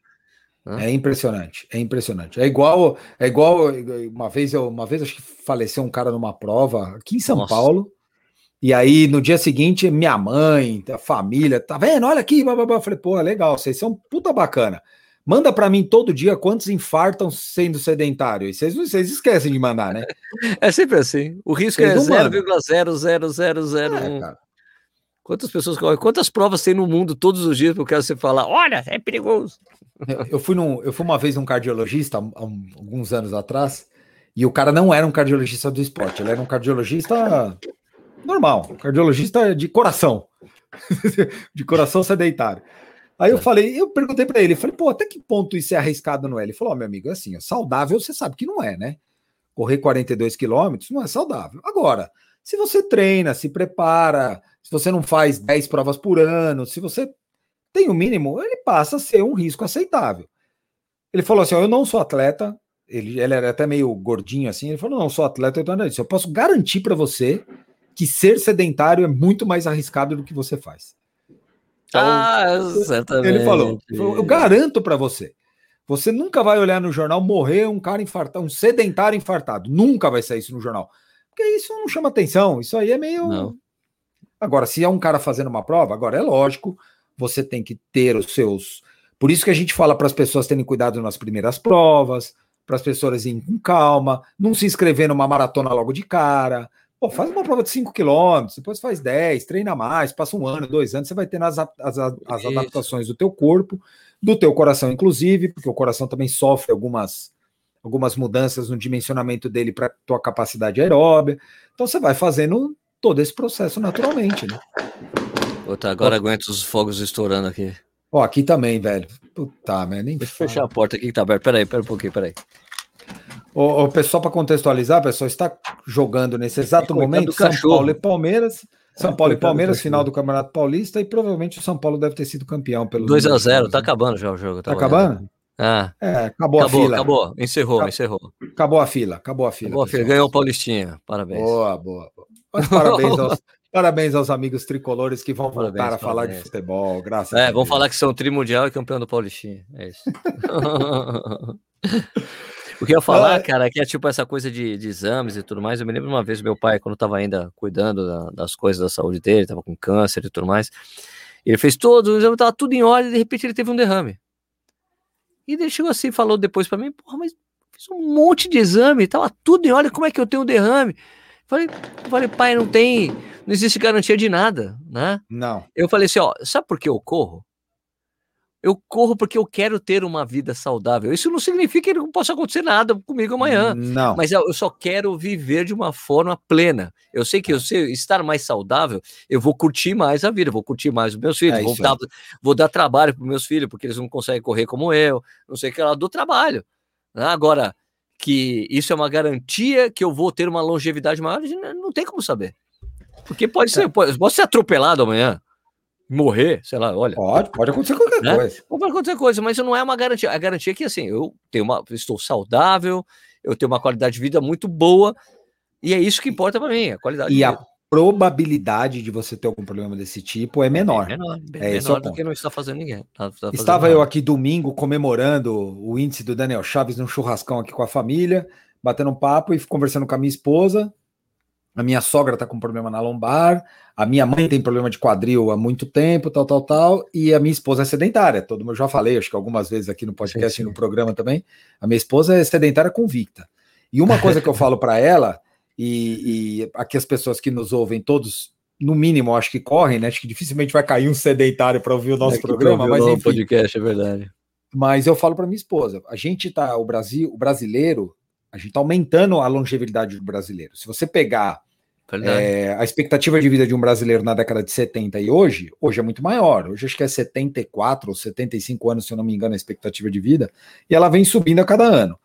É impressionante, é impressionante. É igual, é igual uma vez eu, uma vez acho que faleceu um cara numa prova aqui em São Nossa. Paulo. E aí no dia seguinte minha mãe, a família, tá vendo? Olha aqui, blá, blá, blá. Eu falei, pô, legal, vocês são puta bacana. Manda para mim todo dia quantos infartam sendo sedentário. E vocês, vocês esquecem de mandar, né? É sempre assim. O risco vocês é 0,00001. É, Quantas pessoas correm? Quantas provas tem no mundo todos os dias o cara você falar, olha, é perigoso. Eu, eu, fui num, eu fui uma vez num cardiologista, há alguns anos atrás, e o cara não era um cardiologista do esporte, ele era um cardiologista normal, cardiologista de coração. de coração sedentário. Aí eu falei, eu perguntei para ele, falei, pô, até que ponto isso é arriscado não é? Ele falou, oh, meu amigo, é assim, saudável você sabe que não é, né? Correr 42 quilômetros não é saudável. Agora, se você treina, se prepara, se você não faz 10 provas por ano, se você tem o mínimo, ele passa a ser um risco aceitável. Ele falou assim: ó, eu não sou atleta, ele, ele era até meio gordinho assim, ele falou: não, sou atleta, eu, tô eu posso garantir para você que ser sedentário é muito mais arriscado do que você faz. Então, ah. Ele falou: eu garanto para você. Você nunca vai olhar no jornal morrer um cara infartado, um sedentário infartado. Nunca vai sair isso no jornal. Porque isso não chama atenção. Isso aí é meio. Não. Agora, se é um cara fazendo uma prova, agora é lógico, você tem que ter os seus. Por isso que a gente fala para as pessoas terem cuidado nas primeiras provas, para as pessoas irem com calma, não se inscrever numa maratona logo de cara, Pô, faz uma prova de 5 km, depois faz 10, treina mais, passa um ano, dois anos, você vai tendo as, as, as adaptações do teu corpo, do teu coração, inclusive, porque o coração também sofre algumas, algumas mudanças no dimensionamento dele para tua capacidade aeróbia. Então você vai fazendo todo esse processo naturalmente, né? Puta, agora aguento os fogos estourando aqui. Ó, aqui também, velho. Puta, merda, nem Deixa eu fechar a porta aqui que tá aberta. Peraí, pera um pouquinho, peraí. O, o pessoal, para contextualizar, pessoal, está jogando nesse exato momento São Paulo e Palmeiras. São é, Paulo e Palmeiras, final do Campeonato Paulista, e provavelmente o São Paulo deve ter sido campeão pelo 2 a 0 tá acabando já o jogo. Tá, tá acabando? Ah. É, acabou, acabou, a fila. Acabou, encerrou, Acab... encerrou. Acabou a fila, acabou a fila. Acabou a fila. Ganhou o Paulistinha, parabéns. Boa, boa. boa. parabéns, aos, parabéns aos amigos tricolores que vão voltar parabéns, a falar parabéns. de futebol, graças é, a Deus. É, vão falar que são trimundial e campeão do Paulistinha, é isso. O que eu ia falar, cara, que é tipo essa coisa de, de, exames e tudo mais. Eu me lembro uma vez meu pai, quando estava ainda cuidando da, das coisas da saúde dele, estava com câncer e tudo mais. Ele fez todos os exames, estava tudo em ordem, e de repente ele teve um derrame. E ele chegou assim falou depois para mim, porra, mas fiz um monte de exame, tava tudo em ordem, como é que eu tenho um derrame? Falei, falei, pai, não tem, não existe garantia de nada, né? Não. Eu falei assim, ó, sabe por que eu corro? Eu corro porque eu quero ter uma vida saudável. Isso não significa que não possa acontecer nada comigo amanhã. Não. Mas eu só quero viver de uma forma plena. Eu sei que eu sei estar mais saudável, eu vou curtir mais a vida, vou curtir mais os meus filhos, é vou, dar, vou dar trabalho para meus filhos, porque eles não conseguem correr como eu, não sei o que lá, do trabalho. Né? Agora, que isso é uma garantia que eu vou ter uma longevidade maior, não tem como saber. Porque pode é. ser, pode, pode ser atropelado amanhã morrer, sei lá, olha. Pode, pode acontecer qualquer né? coisa. Pode acontecer coisa, mas não é uma garantia. A garantia é que assim, eu tenho uma, estou saudável, eu tenho uma qualidade de vida muito boa, e é isso que importa para mim, a qualidade e de a vida. probabilidade de você ter algum problema desse tipo é menor. É menor, bem é menor do que não está fazendo ninguém. Tá, tá fazendo Estava nada. eu aqui domingo comemorando o índice do Daniel Chaves num churrascão aqui com a família, batendo um papo e conversando com a minha esposa. A minha sogra está com problema na lombar, a minha mãe tem problema de quadril há muito tempo, tal, tal, tal, e a minha esposa é sedentária. Todo mundo já falei, acho que algumas vezes aqui no podcast e no programa também. A minha esposa é sedentária convicta. E uma coisa que eu falo para ela e, e, aqui as pessoas que nos ouvem, todos, no mínimo, acho que correm, né? Acho que dificilmente vai cair um sedentário para ouvir o nosso é programa, mas enfim. podcast, é verdade. Mas eu falo para minha esposa, a gente tá, o Brasil, o brasileiro, a gente tá aumentando a longevidade do brasileiro. Se você pegar é, a expectativa de vida de um brasileiro na década de 70 e hoje, hoje é muito maior. Hoje acho que é 74 ou 75 anos, se eu não me engano, a expectativa de vida, e ela vem subindo a cada ano.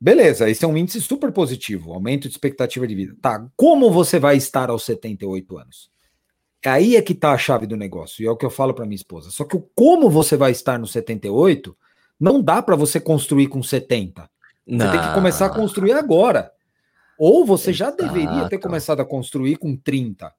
Beleza, esse é um índice super positivo, aumento de expectativa de vida. Tá, como você vai estar aos 78 anos? Aí é que tá a chave do negócio, e é o que eu falo para minha esposa. Só que o como você vai estar no 78 não dá para você construir com 70. Não. Você tem que começar a construir agora. Ou você já deveria ter começado a construir com 30.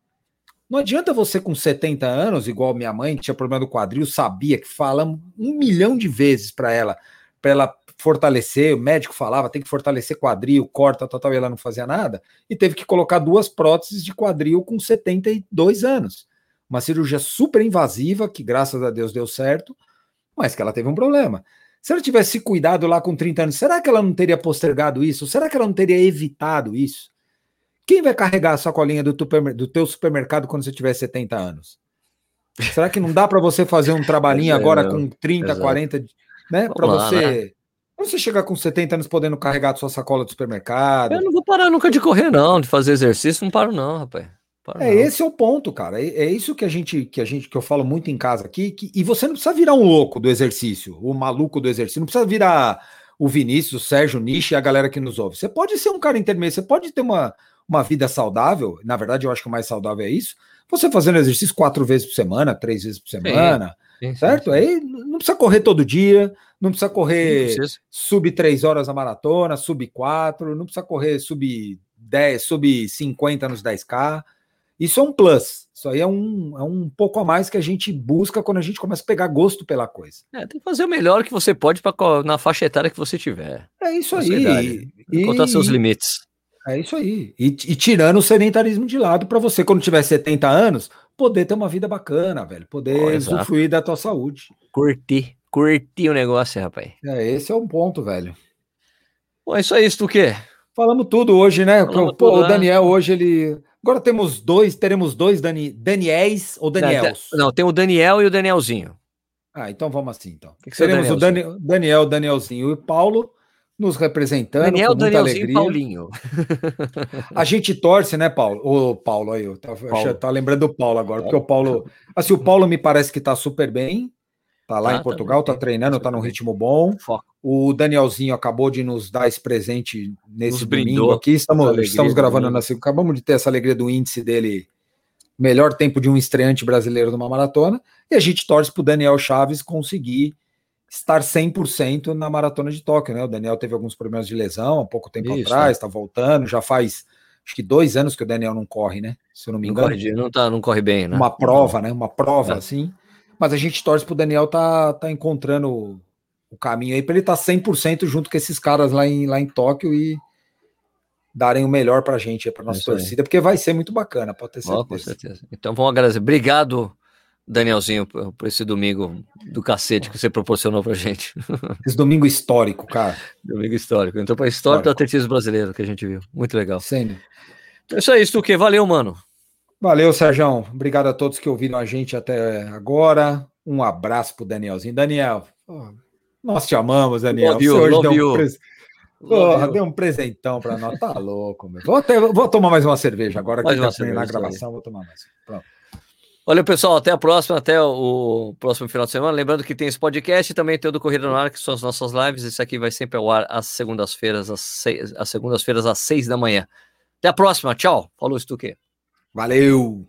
Não adianta você com 70 anos, igual minha mãe, que tinha problema do quadril, sabia que falamos um milhão de vezes para ela, para ela fortalecer, o médico falava, tem que fortalecer quadril, corta, tal, tal, e ela não fazia nada, e teve que colocar duas próteses de quadril com 72 anos. Uma cirurgia super invasiva, que graças a Deus deu certo, mas que ela teve um problema. Se ela tivesse cuidado lá com 30 anos, será que ela não teria postergado isso? Será que ela não teria evitado isso? Quem vai carregar a sacolinha do, do teu supermercado quando você tiver 70 anos? Será que não dá para você fazer um trabalhinho é, agora com 30, exato. 40, né? Para você né? Você chegar com 70 anos podendo carregar a sua sacola do supermercado. Eu não vou parar nunca de correr, não, de fazer exercício, não paro, não, rapaz. Paro, é, não. esse é o ponto, cara. É, é, isso que a gente, que a gente, que eu falo muito em casa aqui, que, e você não precisa virar um louco do exercício, o maluco do exercício, não precisa virar o Vinícius, o Sérgio, o Nish e a galera que nos ouve. Você pode ser um cara intermédio, você pode ter uma, uma vida saudável, na verdade eu acho que o mais saudável é isso, você fazendo exercício quatro vezes por semana, três vezes por semana, sim, sim, certo? Sim, Aí não precisa correr todo dia, não precisa correr sub 3 horas na maratona, sub 4, não precisa correr sub 10, sub 50 nos 10K. Isso é um plus. Isso aí é um, é um pouco a mais que a gente busca quando a gente começa a pegar gosto pela coisa. É, tem que fazer o melhor que você pode pra, na faixa etária que você tiver. É isso aí. Encontrar seus limites. É isso aí. E, e tirando o sedentarismo de lado para você, quando tiver 70 anos, poder ter uma vida bacana, velho. Poder oh, usufruir da tua saúde. Curtir curtir o negócio, rapaz. É, esse é um ponto, velho. Bom, é isso aí, tu quê? Falamos tudo hoje, né? Falamos Pô, tudo, o né? Daniel né? hoje ele. Agora temos dois, teremos dois Dani... Daniels ou Daniels? Não, tem o Daniel e o Danielzinho. Ah, então vamos assim, então. Que que teremos o Dani... Daniel, Danielzinho e o Paulo nos representando. Daniel, Danielzinho alegria. e Paulinho. A gente torce, né, Paulo? O Paulo aí, eu tava, Paulo. tá lembrando do Paulo agora, porque o Paulo, assim, o Paulo me parece que tá super bem. Tá lá ah, em Portugal, tá treinando, tá num ritmo bom. Foco. O Danielzinho acabou de nos dar esse presente nesse domingo aqui. Estamos, estamos gravando na segunda. Acabamos de ter essa alegria do índice dele. Melhor tempo de um estreante brasileiro numa maratona. E a gente torce para o Daniel Chaves conseguir estar 100% na maratona de Tóquio, né? O Daniel teve alguns problemas de lesão há pouco tempo Isso, atrás, está voltando, já faz acho que dois anos que o Daniel não corre, né? Se eu não me engano. Não corre, não, tá, não corre bem, né? Uma prova, né? Uma prova é. assim. Mas a gente torce pro Daniel tá, tá encontrando o caminho aí para ele estar tá 100% junto com esses caras lá em, lá em Tóquio e darem o melhor pra gente, pra nossa torcida, porque vai ser muito bacana, pode ter certeza. Oh, com certeza. Então vamos agradecer. Obrigado, Danielzinho, por, por esse domingo do cacete que você proporcionou pra gente. Esse domingo histórico, cara. Domingo histórico. Então, para a história do atletismo brasileiro que a gente viu. Muito legal. Sim. Então, é isso aí, Stuque. Valeu, mano. Valeu, Sérgio. Obrigado a todos que ouviram a gente até agora. Um abraço pro Danielzinho. Daniel, nós te amamos, Daniel. Love you, hoje deu um, pres... Porra, deu um presentão para nós. Tá louco, meu. Vou, até, vou tomar mais uma cerveja agora que tá na gravação. Vou tomar mais. Pronto. Valeu, pessoal. Até a próxima, até o próximo final de semana. Lembrando que tem esse podcast e também tem o do Corrida no Ar, que são as nossas lives. Isso aqui vai sempre ao ar às segundas-feiras, às, seis, às segundas-feiras, às seis da manhã. Até a próxima. Tchau. Falou, Stuque. Valeu!